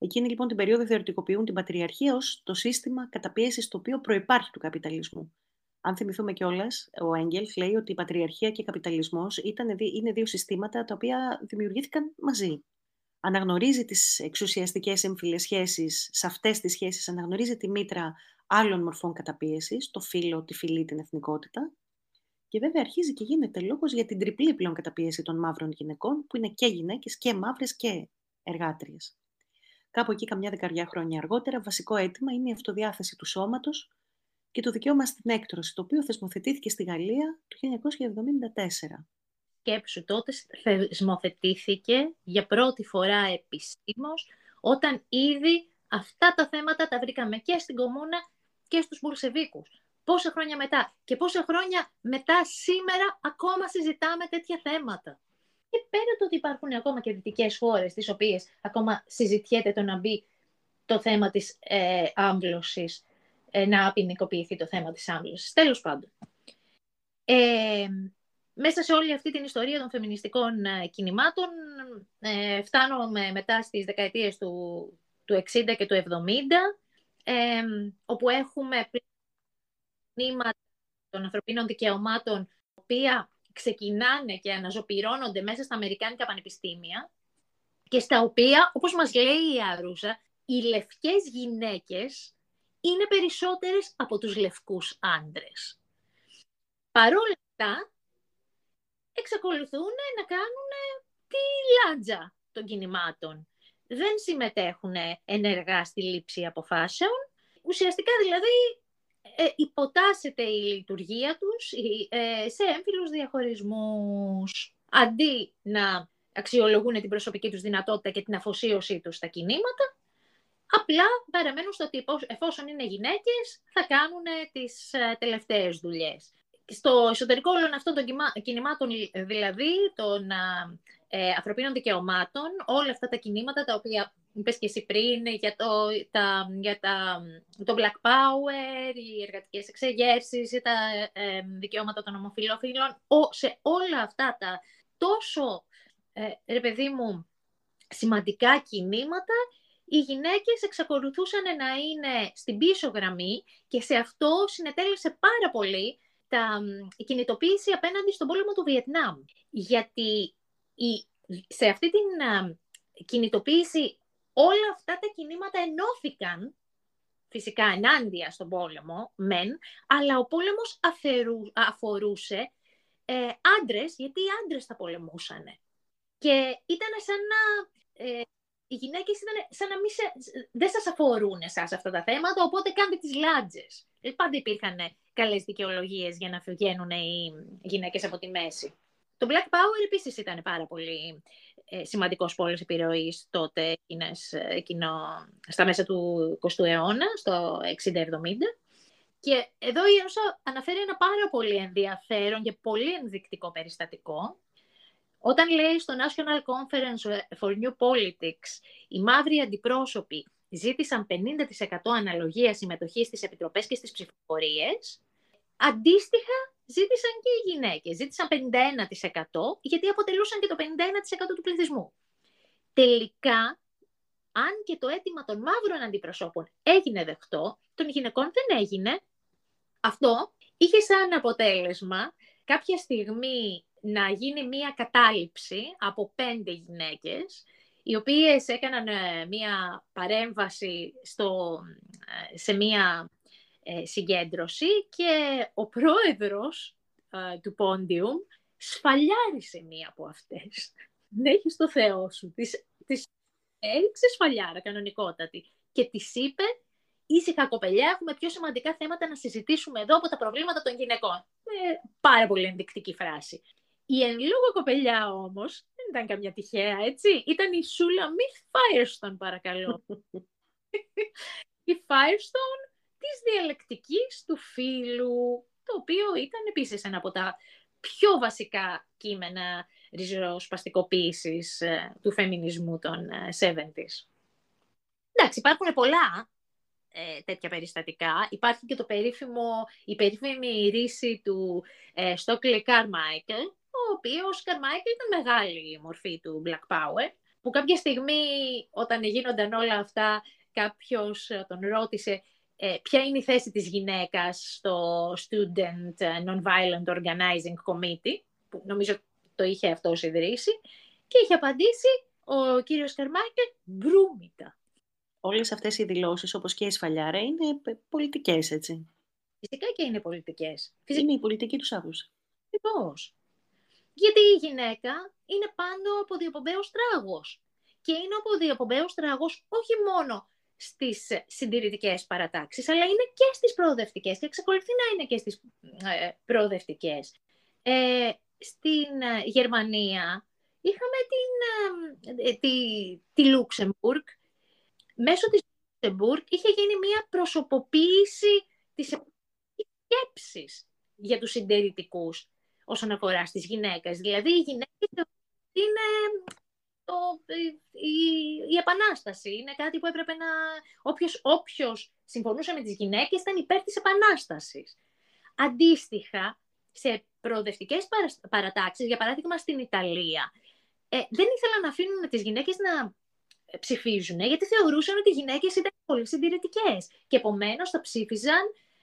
Εκείνη λοιπόν την περίοδο θεωρητικοποιούν την πατριαρχία ως το σύστημα καταπίεσης το οποίο προϋπάρχει του καπιταλισμού. Αν θυμηθούμε κιόλας, ο Έγγελς λέει ότι η πατριαρχία και ο καπιταλισμός είναι δύο συστήματα τα οποία δημιουργήθηκαν μαζί. Αναγνωρίζει τις εξουσιαστικές έμφυλες σχέσεις, σε αυτές τις σχέσεις αναγνωρίζει τη μήτρα άλλων μορφών καταπίεσης, το φύλλο, τη φυλή, την εθνικότητα. Και βέβαια αρχίζει και γίνεται λόγος για την τριπλή πλέον καταπίεση των μαύρων γυναικών, που είναι και γυναίκες και μαύρες και εργάτριες. Κάπου εκεί, καμιά δεκαριά χρόνια αργότερα, βασικό αίτημα είναι η αυτοδιάθεση του σώματος και το δικαίωμα στην έκτρωση, το οποίο θεσμοθετήθηκε στη Γαλλία το 1974. Σκέψου τότε θεσμοθετήθηκε για πρώτη φορά επισήμως, όταν ήδη αυτά τα θέματα τα βρήκαμε και στην Κομούνα και στους Μπουλσεβίκους. Πόσα χρόνια μετά; Και πόσα χρόνια μετά σήμερα ακόμα συζητάμε τέτοια θέματα; Και πέρα το ότι υπάρχουν ακόμα και δυτικές χώρες, τις οποίες ακόμα συζητιέται το να μπει το θέμα της ε, άμβλωσης ε, να ποινικοποιηθεί το θέμα της άμβλωσης. Τέλος πάντων. Ε, μέσα σε όλη αυτή την ιστορία των φεμινιστικών ε, κινημάτων ε, φτάνουμε μετά στις δεκαετίες του, του 60 και του 70 ε, όπου έχουμε κινήματα των ανθρωπίνων δικαιωμάτων τα οποία ξεκινάνε και αναζωπυρώνονται μέσα στα Αμερικάνικα πανεπιστήμια και στα οποία, όπως μας λέει η Αρούσα, οι λευκές γυναίκες είναι περισσότερες από τους λευκούς άντρες. Παρόλα αυτά, εξακολουθούν να κάνουν τη λάντζα των κινημάτων. Δεν συμμετέχουν ενεργά στη λήψη αποφάσεων. Ουσιαστικά δηλαδή ε, υποτάσσεται η λειτουργία τους ε, σε έμφυλους διαχωρισμούς. Αντί να αξιολογούν την προσωπική τους δυνατότητα και την αφοσίωσή τους στα κινήματα, Απλά παραμένουν στο ότι εφόσον είναι γυναίκες θα κάνουν τις ε, τελευταίες δουλειές. Στο εσωτερικό όλων αυτών των κινημάτων, δηλαδή των ε, ανθρωπίνων δικαιωμάτων, όλα αυτά τα κινήματα τα οποία είπες και εσύ πριν για το, τα, για τα, το Black Power, οι εργατικές εξεγέρσεις, τα ε, δικαιώματα των ομοφυλόφιλων, σε όλα αυτά τα τόσο, ε, ρε παιδί μου, σημαντικά κινήματα, οι γυναίκες εξακολουθούσαν να είναι στην πίσω γραμμή και σε αυτό συνετέλεσε πάρα πολύ τα, η κινητοποίηση απέναντι στον πόλεμο του Βιετνάμ. Γιατί η, σε αυτή την κινητοποίηση όλα αυτά τα κινήματα ενώθηκαν φυσικά ενάντια στον πόλεμο, μεν, αλλά ο πόλεμος αφορούσε ε, άντρες, γιατί οι άντρες θα πολεμούσαν. Και ήταν σαν να ε, οι γυναίκες ήταν σαν να μην σε, δεν σας αφορούν εσάς αυτά τα θέματα, οπότε κάντε τις λάτζες. Ε, πάντα υπήρχαν καλές δικαιολογίες για να βγαίνουν οι γυναίκες από τη μέση. Το Black Power επίσης ήταν πάρα πολύ ε, σημαντικός πόλος επιρροής τότε εκείνο, στα μέσα του 20ου αιώνα, στο 60-70. Και εδώ η Ένωσα αναφέρει ένα πάρα πολύ ενδιαφέρον και πολύ ενδεικτικό περιστατικό, όταν λέει στο National Conference for New Politics οι μαύροι αντιπρόσωποι ζήτησαν 50% αναλογία συμμετοχής στις επιτροπές και στις ψηφοφορίες, αντίστοιχα ζήτησαν και οι γυναίκες. Ζήτησαν 51% γιατί αποτελούσαν και το 51% του πληθυσμού. Τελικά, αν και το αίτημα των μαύρων αντιπροσώπων έγινε δεχτό, των γυναικών δεν έγινε. Αυτό είχε σαν αποτέλεσμα κάποια στιγμή να γίνει μία κατάληψη από πέντε γυναίκες, οι οποίες έκαναν ε, μία παρέμβαση στο, ε, σε μία ε, συγκέντρωση και ο πρόεδρος του Πόντιουμ σφαλιάρισε μία από αυτές. Δεν έχεις το Θεό σου. Της, της έριξε σφαλιάρα κανονικότατη και τη είπε ήσυχα κοπελιά, έχουμε πιο σημαντικά θέματα να συζητήσουμε εδώ από τα προβλήματα των γυναικών. Ε, πάρα πολύ ενδεικτική φράση. Η εν λόγω κοπελιά όμως δεν ήταν καμιά τυχαία, έτσι. Ήταν η Σούλα Μιθ Firestone, παρακαλώ. η Firestone της διαλεκτικής του φίλου, το οποίο ήταν επίσης ένα από τα πιο βασικά κείμενα ριζοσπαστικοποίησης ε, του φεμινισμού των 70s. Ε, Εντάξει, υπάρχουν πολλά ε, τέτοια περιστατικά. Υπάρχει και το περίφημο, η περίφημη ρίση του ε, Στόκλι Καρμάικλ, ο οποίος Καρμάικλ ήταν μεγάλη μορφή του Black Power, που κάποια στιγμή όταν γίνονταν όλα αυτά κάποιος τον ρώτησε ε, ποια είναι η θέση της γυναίκας στο Student Non-Violent Organizing Committee, που νομίζω το είχε αυτό ιδρύσει, και είχε απαντήσει ο κύριος Καρμάικλ μπρούμητα. Όλες αυτές οι δηλώσεις, όπως και η Σφαλιάρα, είναι πολιτικές, έτσι. Φυσικά και είναι πολιτικές. Φυσικά... Είναι η πολιτική τους Σάββους. Ακριβώς. Γιατί η γυναίκα είναι πάνω από διοπομπαίος τράγος. Και είναι από διοπομπαίος τράγος όχι μόνο στις συντηρητικές παρατάξεις, αλλά είναι και στις προοδευτικές και εξακολουθεί να είναι και στις ε, προοδευτικές. Ε, στην ε, Γερμανία είχαμε την, ε, τη, τη Λούξεμπουργκ. Μέσω της Λούξεμπουργκ είχε γίνει μια προσωποποίηση της σκέψης για τους συντηρητικούς όσον αφορά στις γυναίκες. Δηλαδή, οι γυναίκες είναι το, η, η, επανάσταση. Είναι κάτι που έπρεπε να... Όποιος, όποιος συμφωνούσε με τις γυναίκες ήταν υπέρ της επανάστασης. Αντίστοιχα, σε προοδευτικές παρατάξεις, για παράδειγμα στην Ιταλία, ε, δεν ήθελαν να αφήνουν τις γυναίκες να ψηφίζουν, γιατί θεωρούσαν ότι οι γυναίκες ήταν πολύ συντηρητικές και επομένως θα ψήφιζαν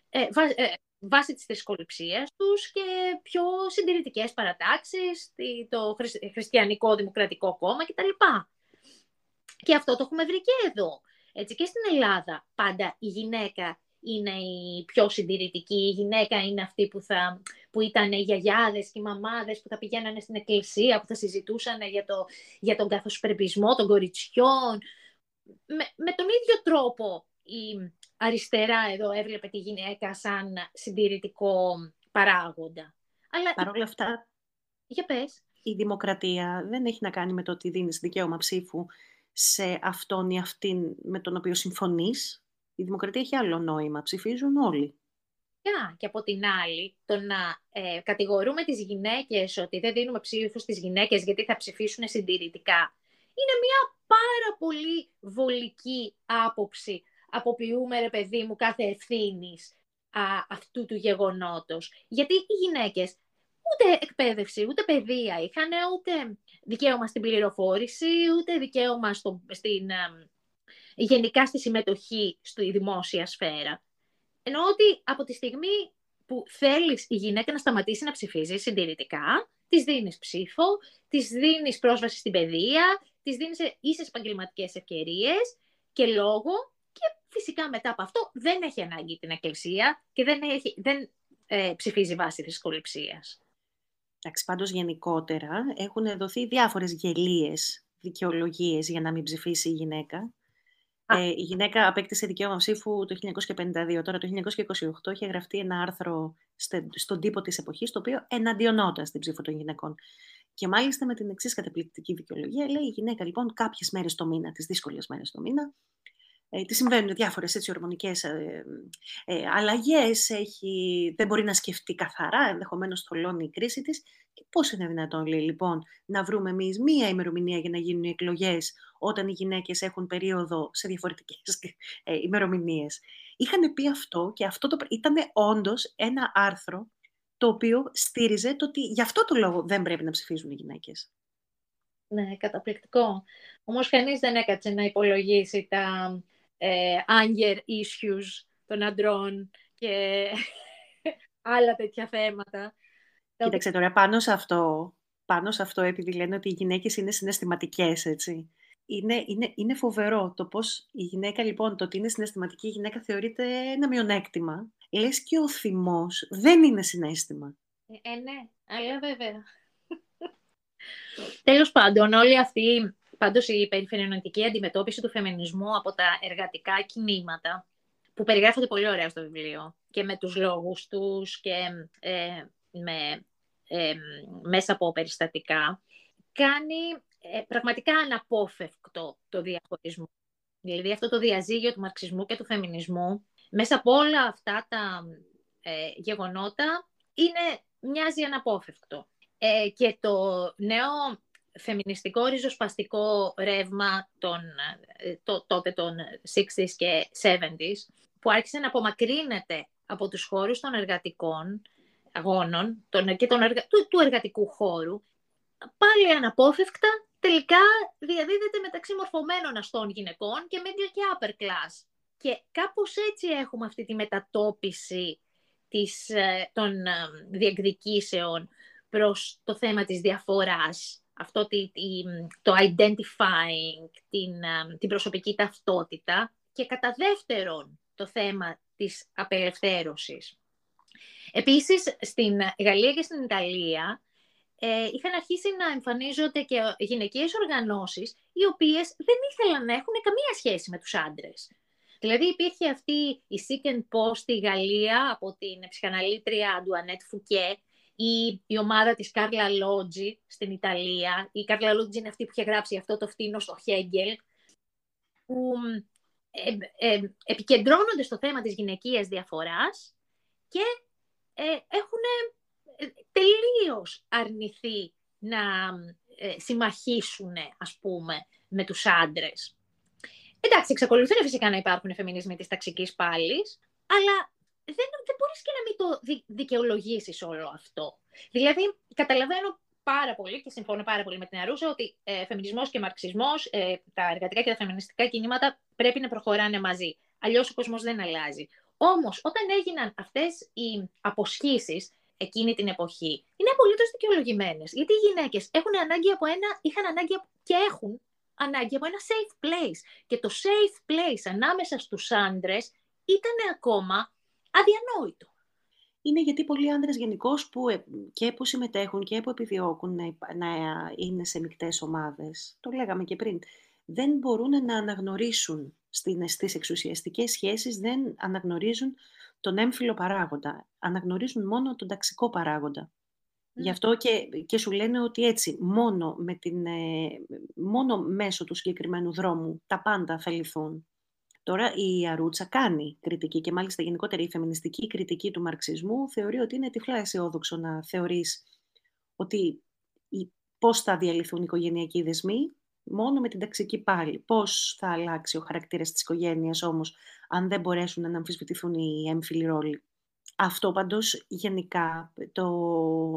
ε, ε, βάσει της θρησκοληψίας τους και πιο συντηρητικές παρατάξεις, το Χριστιανικό Δημοκρατικό Κόμμα κτλ. Και αυτό το έχουμε βρει και εδώ. Έτσι και στην Ελλάδα πάντα η γυναίκα είναι η πιο συντηρητική, η γυναίκα είναι αυτή που, θα, που ήταν οι γιαγιάδες και οι μαμάδες που θα πηγαίνανε στην εκκλησία, που θα συζητούσαν για, το, για τον καθοσπρεπισμό των κοριτσιών. Με, με τον ίδιο τρόπο η αριστερά εδώ έβλεπε τη γυναίκα σαν συντηρητικό παράγοντα. Αλλά... Παρ' όλα αυτά, για πες. η δημοκρατία δεν έχει να κάνει με το ότι δίνεις δικαίωμα ψήφου σε αυτόν ή αυτήν με τον οποίο συμφωνείς. Η δημοκρατία έχει άλλο νόημα. Ψηφίζουν όλοι. Yeah, και από την άλλη, το να ε, κατηγορούμε τις γυναίκες ότι δεν δίνουμε ψήφους στις γυναίκες γιατί θα ψηφίσουν συντηρητικά, είναι μια πάρα πολύ βολική άποψη αποποιούμε, ρε παιδί μου, κάθε ευθύνης αυτού του γεγονότος. Γιατί οι γυναίκες ούτε εκπαίδευση, ούτε παιδεία είχαν, ούτε δικαίωμα στην πληροφόρηση, ούτε δικαίωμα στο, στην, γενικά στη συμμετοχή στη δημόσια σφαίρα. Ενώ ότι από τη στιγμή που θέλεις η γυναίκα να σταματήσει να ψηφίζει συντηρητικά, της δίνεις ψήφο, της δίνεις πρόσβαση στην παιδεία, της δίνεις ίσες επαγγελματικές ευκαιρίες και λόγο Φυσικά μετά από αυτό δεν έχει ανάγκη την Εκκλησία και δεν, έχει, δεν ε, ψηφίζει βάση θρησκοληψίας. Εντάξει, πάντως γενικότερα έχουν δοθεί διάφορες γελίες δικαιολογίες για να μην ψηφίσει η γυναίκα. Ε, η γυναίκα απέκτησε δικαίωμα ψήφου το 1952. Τώρα το 1928 είχε γραφτεί ένα άρθρο στον τύπο της εποχής, το οποίο εναντιονόταν στην ψήφο των γυναικών. Και μάλιστα με την εξής καταπληκτική δικαιολογία, λέει η γυναίκα λοιπόν κάποιες μέρες το μήνα, τις δύσκολες μέρες το μήνα, ε, τι συμβαίνουν διάφορες έτσι ορμονικές ε, ε, αλλαγές, έχει, δεν μπορεί να σκεφτεί καθαρά, ενδεχομένως θολώνει η κρίση της. Και πώς είναι δυνατόν, λέει, λοιπόν, να βρούμε εμείς μία ημερομηνία για να γίνουν οι εκλογές όταν οι γυναίκες έχουν περίοδο σε διαφορετικές ε, ημερομηνίες. Είχαν πει αυτό και αυτό το, ήταν όντως ένα άρθρο το οποίο στήριζε το ότι γι' αυτό το λόγο δεν πρέπει να ψηφίζουν οι γυναίκες. Ναι, καταπληκτικό. Όμως κανείς δεν έκατσε να υπολογίσει τα ε, anger issues των αντρών και άλλα τέτοια θέματα. Κοίταξε τώρα, πάνω σε αυτό, πάνω σε αυτό επειδή λένε ότι οι γυναίκες είναι συναισθηματικές, έτσι. Είναι, είναι, είναι φοβερό το πώς η γυναίκα, λοιπόν, το ότι είναι συναισθηματική η γυναίκα θεωρείται ένα μειονέκτημα. Λες και ο θυμός δεν είναι συνέστημα. Ε, ε ναι, αλλά βέβαια. Τέλος πάντων, όλη αυτή πάντως η περιφερειονοτική αντιμετώπιση του φεμινισμού από τα εργατικά κινήματα, που περιγράφονται πολύ ωραία στο βιβλίο και με τους λόγους τους και ε, με, ε, μέσα από περιστατικά, κάνει ε, πραγματικά αναπόφευκτο το διαχωρισμό. Δηλαδή αυτό το διαζύγιο του μαρξισμού και του φεμινισμού, μέσα από όλα αυτά τα ε, γεγονότα, είναι, μοιάζει αναπόφευκτο. Ε, και το νέο φεμινιστικό ριζοσπαστικό ρεύμα των, ε, το, τότε των 60s και 70s, που άρχισε να απομακρύνεται από τους χώρους των εργατικών αγώνων τον, και τον του, του εργατικού χώρου, πάλι αναπόφευκτα τελικά διαδίδεται μεταξύ μορφωμένων αστών γυναικών και middle και upper class. Και κάπως έτσι έχουμε αυτή τη μετατόπιση της, ε, των ε, διεκδικήσεων προς το θέμα της διαφοράς, αυτό το identifying, την, ε, την προσωπική ταυτότητα και κατά δεύτερον το θέμα της απελευθέρωσης. Επίσης, στην Γαλλία και στην Ιταλία ε, είχαν αρχίσει να εμφανίζονται και γυναικείες οργανώσεις οι οποίες δεν ήθελαν να έχουν καμία σχέση με τους άντρες. Δηλαδή υπήρχε αυτή η Sick and Post στη Γαλλία από την ψυχαναλήτρια Αντουανέτ Φουκέ ή η ομάδα της Κάρλα Λότζι στην Ιταλία. Η Κάρλα Λότζι είναι αυτή που είχε γράψει αυτό το φτύνος στο Χέγγελ που ε, ε, επικεντρώνονται στο θέμα της γυναικείας διαφοράς και ε, έχουν ε, τελείως αρνηθεί να ε, συμμαχίσουν, ας πούμε, με τους άντρες. Εντάξει, εξακολουθούν φυσικά να υπάρχουν φεμινισμοί της ταξικής πάλης, αλλά δεν, δεν μπορείς και να μην το δι, δικαιολογήσεις όλο αυτό. Δηλαδή, καταλαβαίνω πάρα πολύ και συμφωνώ πάρα πολύ με την Αρούσα ότι ε, φεμινισμός και μαρξισμός, ε, τα εργατικά και τα φεμινιστικά κινήματα πρέπει να προχωράνε μαζί. Αλλιώς ο κόσμος δεν αλλάζει. Όμως, όταν έγιναν αυτές οι αποσχήσεις εκείνη την εποχή, είναι απολύτως δικαιολογημένες. Γιατί οι γυναίκες έχουν ανάγκη από ένα, είχαν ανάγκη και έχουν ανάγκη από ένα safe place. Και το safe place ανάμεσα στους άντρες ήταν ακόμα αδιανόητο. Είναι γιατί πολλοί άντρες γενικώς που ε, και που συμμετέχουν και που επιδιώκουν να, να είναι σε μεικτές ομάδες, το λέγαμε και πριν, δεν μπορούν να αναγνωρίσουν στις εξουσιαστικές σχέσεις, δεν αναγνωρίζουν τον έμφυλο παράγοντα. Αναγνωρίζουν μόνο τον ταξικό παράγοντα. Γι' αυτό και, και σου λένε ότι έτσι, μόνο, με την, ε, μόνο μέσω του συγκεκριμένου δρόμου τα πάντα θα λυθούν. Τώρα η Αρούτσα κάνει κριτική και μάλιστα γενικότερα η φεμινιστική κριτική του μαρξισμού θεωρεί ότι είναι τυφλά αισιόδοξο να θεωρείς ότι πώς θα διαλυθούν οι οικογενειακοί δεσμοί μόνο με την ταξική πάλι. Πώς θα αλλάξει ο χαρακτήρας της οικογένειας όμως αν δεν μπορέσουν να αμφισβητηθούν οι έμφυλοι ρόλοι. Αυτό πάντως γενικά το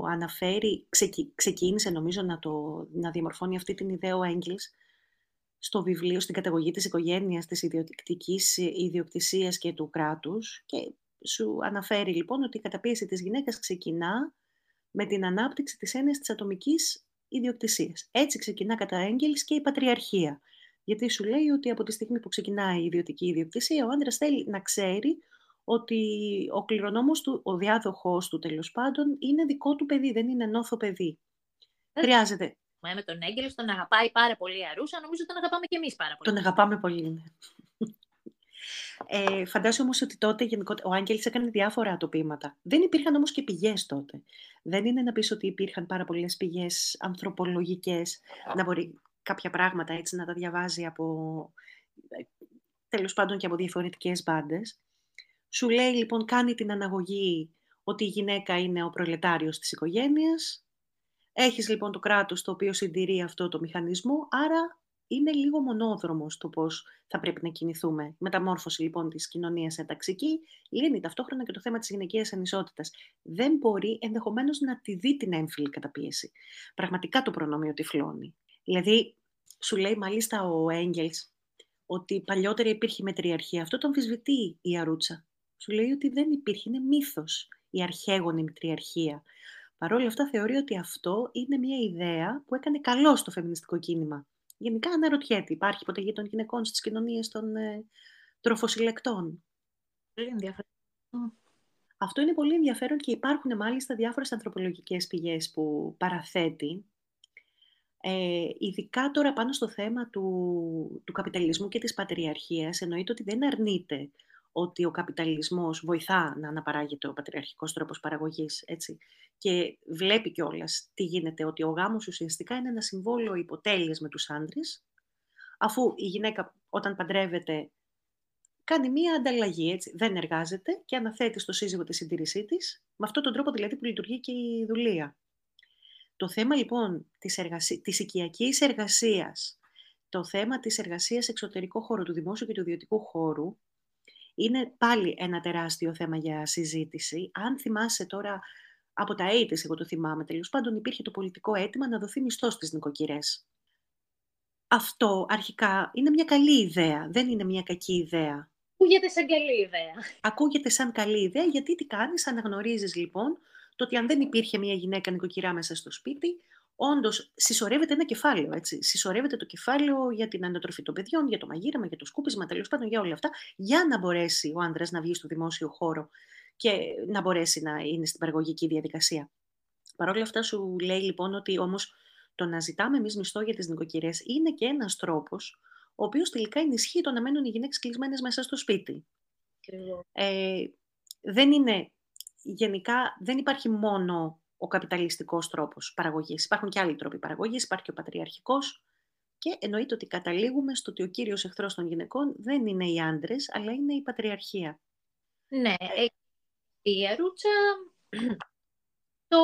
αναφέρει, ξεκίνησε νομίζω να, το, να διαμορφώνει αυτή την ιδέα ο Έγγελς στο βιβλίο στην καταγωγή της οικογένειας, της ιδιωτικής ιδιοκτησίας και του κράτους και σου αναφέρει λοιπόν ότι η καταπίεση της γυναίκας ξεκινά με την ανάπτυξη της έννοιας της ατομικής ιδιοκτησίας. Έτσι ξεκινά κατά Έγγελς και η πατριαρχία. Γιατί σου λέει ότι από τη στιγμή που ξεκινάει η ιδιωτική ιδιοκτησία, ο άντρας θέλει να ξέρει ότι ο κληρονόμος του, ο διάδοχός του τέλος πάντων, είναι δικό του παιδί, δεν είναι νόθο παιδί. Ε, Χρειάζεται. Με τον Έγγελ τον αγαπάει πάρα πολύ η Αρούσα, νομίζω τον αγαπάμε και εμείς πάρα πολύ. Τον αγαπάμε πολύ, ναι. Ε, φαντάζομαι όμως ότι τότε γενικότερα, ο Άγγελης έκανε διάφορα ατοπήματα. Δεν υπήρχαν όμως και πηγές τότε. Δεν είναι να πεις ότι υπήρχαν πάρα πολλές πηγές ανθρωπολογικές, να μπορεί κάποια πράγματα έτσι να τα διαβάζει από, ε, τέλος πάντων και από διαφορετικές μπάντες. Σου λέει λοιπόν κάνει την αναγωγή ότι η γυναίκα είναι ο προλετάριος της οικογένειας. Έχεις λοιπόν το κράτος το οποίο συντηρεί αυτό το μηχανισμό, άρα είναι λίγο μονόδρομος το πώς θα πρέπει να κινηθούμε. Η μεταμόρφωση λοιπόν της κοινωνίας σε ταξική λύνει ταυτόχρονα και το θέμα της γυναικείας ανισότητας. Δεν μπορεί ενδεχομένως να τη δει την έμφυλη καταπίεση. Πραγματικά το προνόμιο τυφλώνει. Δηλαδή, σου λέει μάλιστα ο Έγγελς ότι παλιότερα υπήρχε μετριαρχία. Αυτό το αμφισβητεί η Αρούτσα. Σου λέει ότι δεν υπήρχε, είναι μύθος η αρχαίγονη μετριαρχία. Παρ' όλα αυτά θεωρεί ότι αυτό είναι μια ιδέα που έκανε καλό στο φεμινιστικό κίνημα. Γενικά αναρωτιέται, υπάρχει υποταγή των γυναικών στις κοινωνίες των ε, τροφοσυλλεκτών; Πολύ ενδιαφέρον. Αυτό είναι πολύ ενδιαφέρον και υπάρχουν μάλιστα διάφορες ανθρωπολογικές πηγές που παραθέτει Ε, ειδικά τώρα πάνω στο θέμα του, του καπιταλισμού και της πατριαρχίας, εννοείται ότι δεν αρνείται ότι ο καπιταλισμός βοηθά να αναπαράγεται ο πατριαρχικός τρόπος παραγωγής, έτσι. Και βλέπει κιόλας τι γίνεται, ότι ο γάμος ουσιαστικά είναι ένα συμβόλαιο υποτέλειας με τους άντρες, αφού η γυναίκα όταν παντρεύεται κάνει μία ανταλλαγή, έτσι, δεν εργάζεται και αναθέτει στο σύζυγο τη συντήρησή της, με αυτόν τον τρόπο δηλαδή που λειτουργεί και η δουλεία. Το θέμα λοιπόν της, εργασί... της οικιακής εργασίας, το θέμα της εργασίας εξωτερικό χώρο, του δημόσιου και του ιδιωτικού χώρου, είναι πάλι ένα τεράστιο θέμα για συζήτηση. Αν θυμάσαι τώρα από τα 80's, εγώ το θυμάμαι τέλος πάντων, υπήρχε το πολιτικό αίτημα να δοθεί μισθό στις νοικοκυρές. Αυτό αρχικά είναι μια καλή ιδέα, δεν είναι μια κακή ιδέα. Ακούγεται σαν καλή ιδέα. Ακούγεται σαν καλή ιδέα, γιατί τι κάνεις, αναγνωρίζεις λοιπόν το ότι αν δεν υπήρχε μια γυναίκα νοικοκυρά μέσα στο σπίτι, όντως συσσωρεύεται ένα κεφάλαιο. Έτσι. Συσσωρεύεται το κεφάλαιο για την ανατροφή των παιδιών, για το μαγείρεμα, για το σκούπισμα, τέλος πάντων για όλα αυτά, για να μπορέσει ο άντρα να βγει στο δημόσιο χώρο και να μπορέσει να είναι στην παραγωγική διαδικασία. Παρ' όλα αυτά, σου λέει λοιπόν ότι όμως το να ζητάμε εμείς μισθό για τις νοικοκυρές είναι και ένας τρόπος, ο οποίος τελικά ενισχύει το να μένουν οι γυναίκες κλεισμένες μέσα στο σπίτι. Ε, δεν είναι, γενικά δεν υπάρχει μόνο ο καπιταλιστικός τρόπος παραγωγής. Υπάρχουν και άλλοι τρόποι παραγωγής, υπάρχει και ο πατριαρχικός και εννοείται ότι καταλήγουμε στο ότι ο κύριος εχθρός των γυναικών δεν είναι οι άντρες, αλλά είναι η πατριαρχία. Ναι, ε, η Αρούτσα το,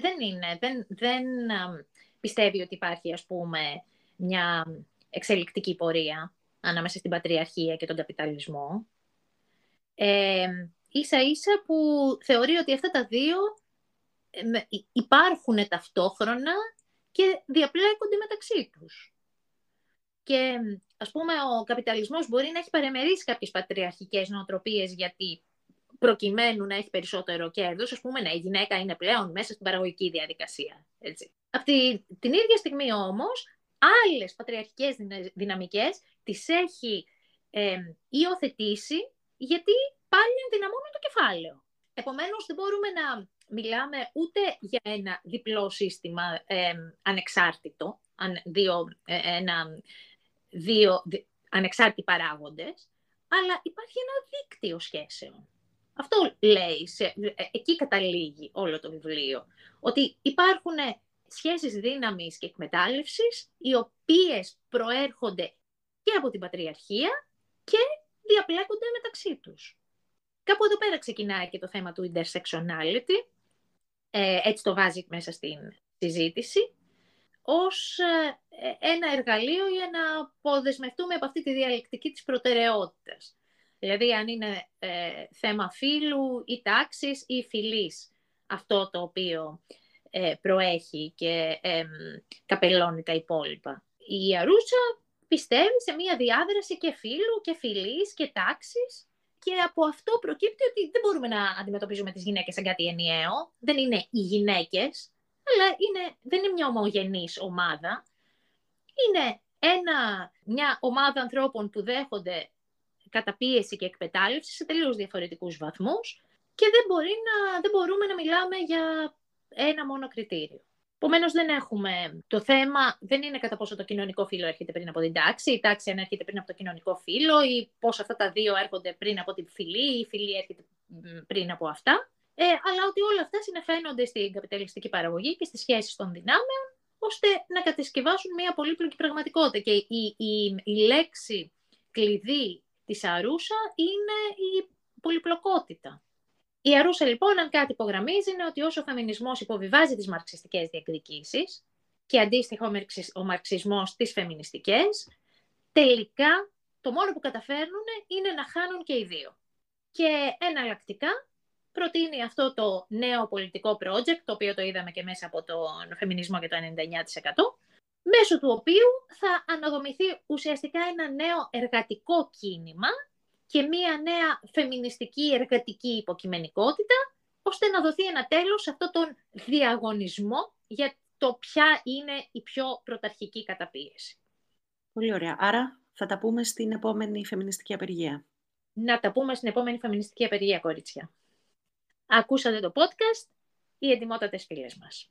δεν είναι, δεν, δεν πιστεύει ότι υπάρχει ας πούμε μια εξελικτική πορεία ανάμεσα στην πατριαρχία και τον καπιταλισμό. Ε, ίσα ίσα που θεωρεί ότι αυτά τα δύο υπάρχουν ταυτόχρονα και διαπλέκονται μεταξύ τους. Και ας πούμε ο καπιταλισμός μπορεί να έχει παρεμερίσει κάποιες πατριαρχικές νοοτροπίες γιατί προκειμένου να έχει περισσότερο κέρδος, ας πούμε, να η γυναίκα είναι πλέον μέσα στην παραγωγική διαδικασία. Έτσι. Αυτή την ίδια στιγμή όμως, άλλες πατριαρχικές δυναμικές τις έχει ε, υιοθετήσει γιατί πάλι ενδυναμώνουν το κεφάλαιο. Επομένως, δεν μπορούμε να μιλάμε ούτε για ένα διπλό σύστημα ε, ανεξάρτητο, δύο, ε, ένα, δύο ανεξάρτητοι παράγοντες, αλλά υπάρχει ένα δίκτυο σχέσεων. Αυτό λέει, σε, ε, εκεί καταλήγει όλο το βιβλίο, ότι υπάρχουν σχέσεις δύναμης και εκμετάλλευσης, οι οποίες προέρχονται και από την πατριαρχία και διαπλέκονται μεταξύ τους. Κάπου εδώ πέρα ξεκινάει και το θέμα του intersectionality, ε, έτσι το βάζει μέσα στην συζήτηση, ως ε, ένα εργαλείο για να αποδεσμευτούμε από αυτή τη διαλεκτική της προτεραιότητας. Δηλαδή, αν είναι ε, θέμα φύλου ή τάξης ή φυλής, αυτό το οποίο προέχει και καπελώνει τα υπόλοιπα. Η Αρούσα πιστεύει σε μία διάδραση και φύλου και φυλής και τάξης και από αυτό προκύπτει ότι δεν μπορούμε να αντιμετωπίζουμε τις γυναίκες σαν κάτι ενιαίο. Δεν είναι οι γυναίκες, αλλά είναι, δεν είναι μια ομογενής ομάδα. Είναι ένα, μια ομάδα ανθρώπων που δέχονται καταπίεση και εκμετάλλευση σε τελείως διαφορετικούς βαθμούς και δεν, μπορεί να, δεν μπορούμε να μιλάμε για ένα μόνο κριτήριο. Επομένως, δεν έχουμε. Το θέμα δεν είναι κατά πόσο το κοινωνικό φύλλο έρχεται πριν από την τάξη, η τάξη αν έρχεται πριν από το κοινωνικό φύλλο, ή πώς αυτά τα δύο έρχονται πριν από την φυλή, ή η φυλή έρχεται πριν από αυτά. Ε, αλλά ότι όλα αυτά συνεφαίνονται στην καπιταλιστική παραγωγή και στις σχέσεις των δυνάμεων, ώστε να κατασκευάσουν μια πολύπλοκη πραγματικότητα. Και η, η, η λέξη κλειδί της Αρούσα είναι η πολυπλοκότητα. Η Αρούσα λοιπόν, αν κάτι υπογραμμίζει, είναι ότι όσο ο φεμινισμός υποβιβάζει τις μαρξιστικές διεκδικήσεις και αντίστοιχα ο μαρξισμός τις φεμινιστικές, τελικά το μόνο που καταφέρνουν είναι να χάνουν και οι δύο. Και εναλλακτικά προτείνει αυτό το νέο πολιτικό project, το οποίο το είδαμε και μέσα από τον φεμινισμό και το 99%, μέσω του οποίου θα αναδομηθεί ουσιαστικά ένα νέο εργατικό κίνημα και μία νέα φεμινιστική εργατική υποκειμενικότητα, ώστε να δοθεί ένα τέλος σε αυτόν τον διαγωνισμό για το ποια είναι η πιο πρωταρχική καταπίεση. Πολύ ωραία. Άρα θα τα πούμε στην επόμενη φεμινιστική απεργία. Να τα πούμε στην επόμενη φεμινιστική απεργία, κορίτσια. Ακούσατε το podcast, οι εντυμότατες φίλες μας.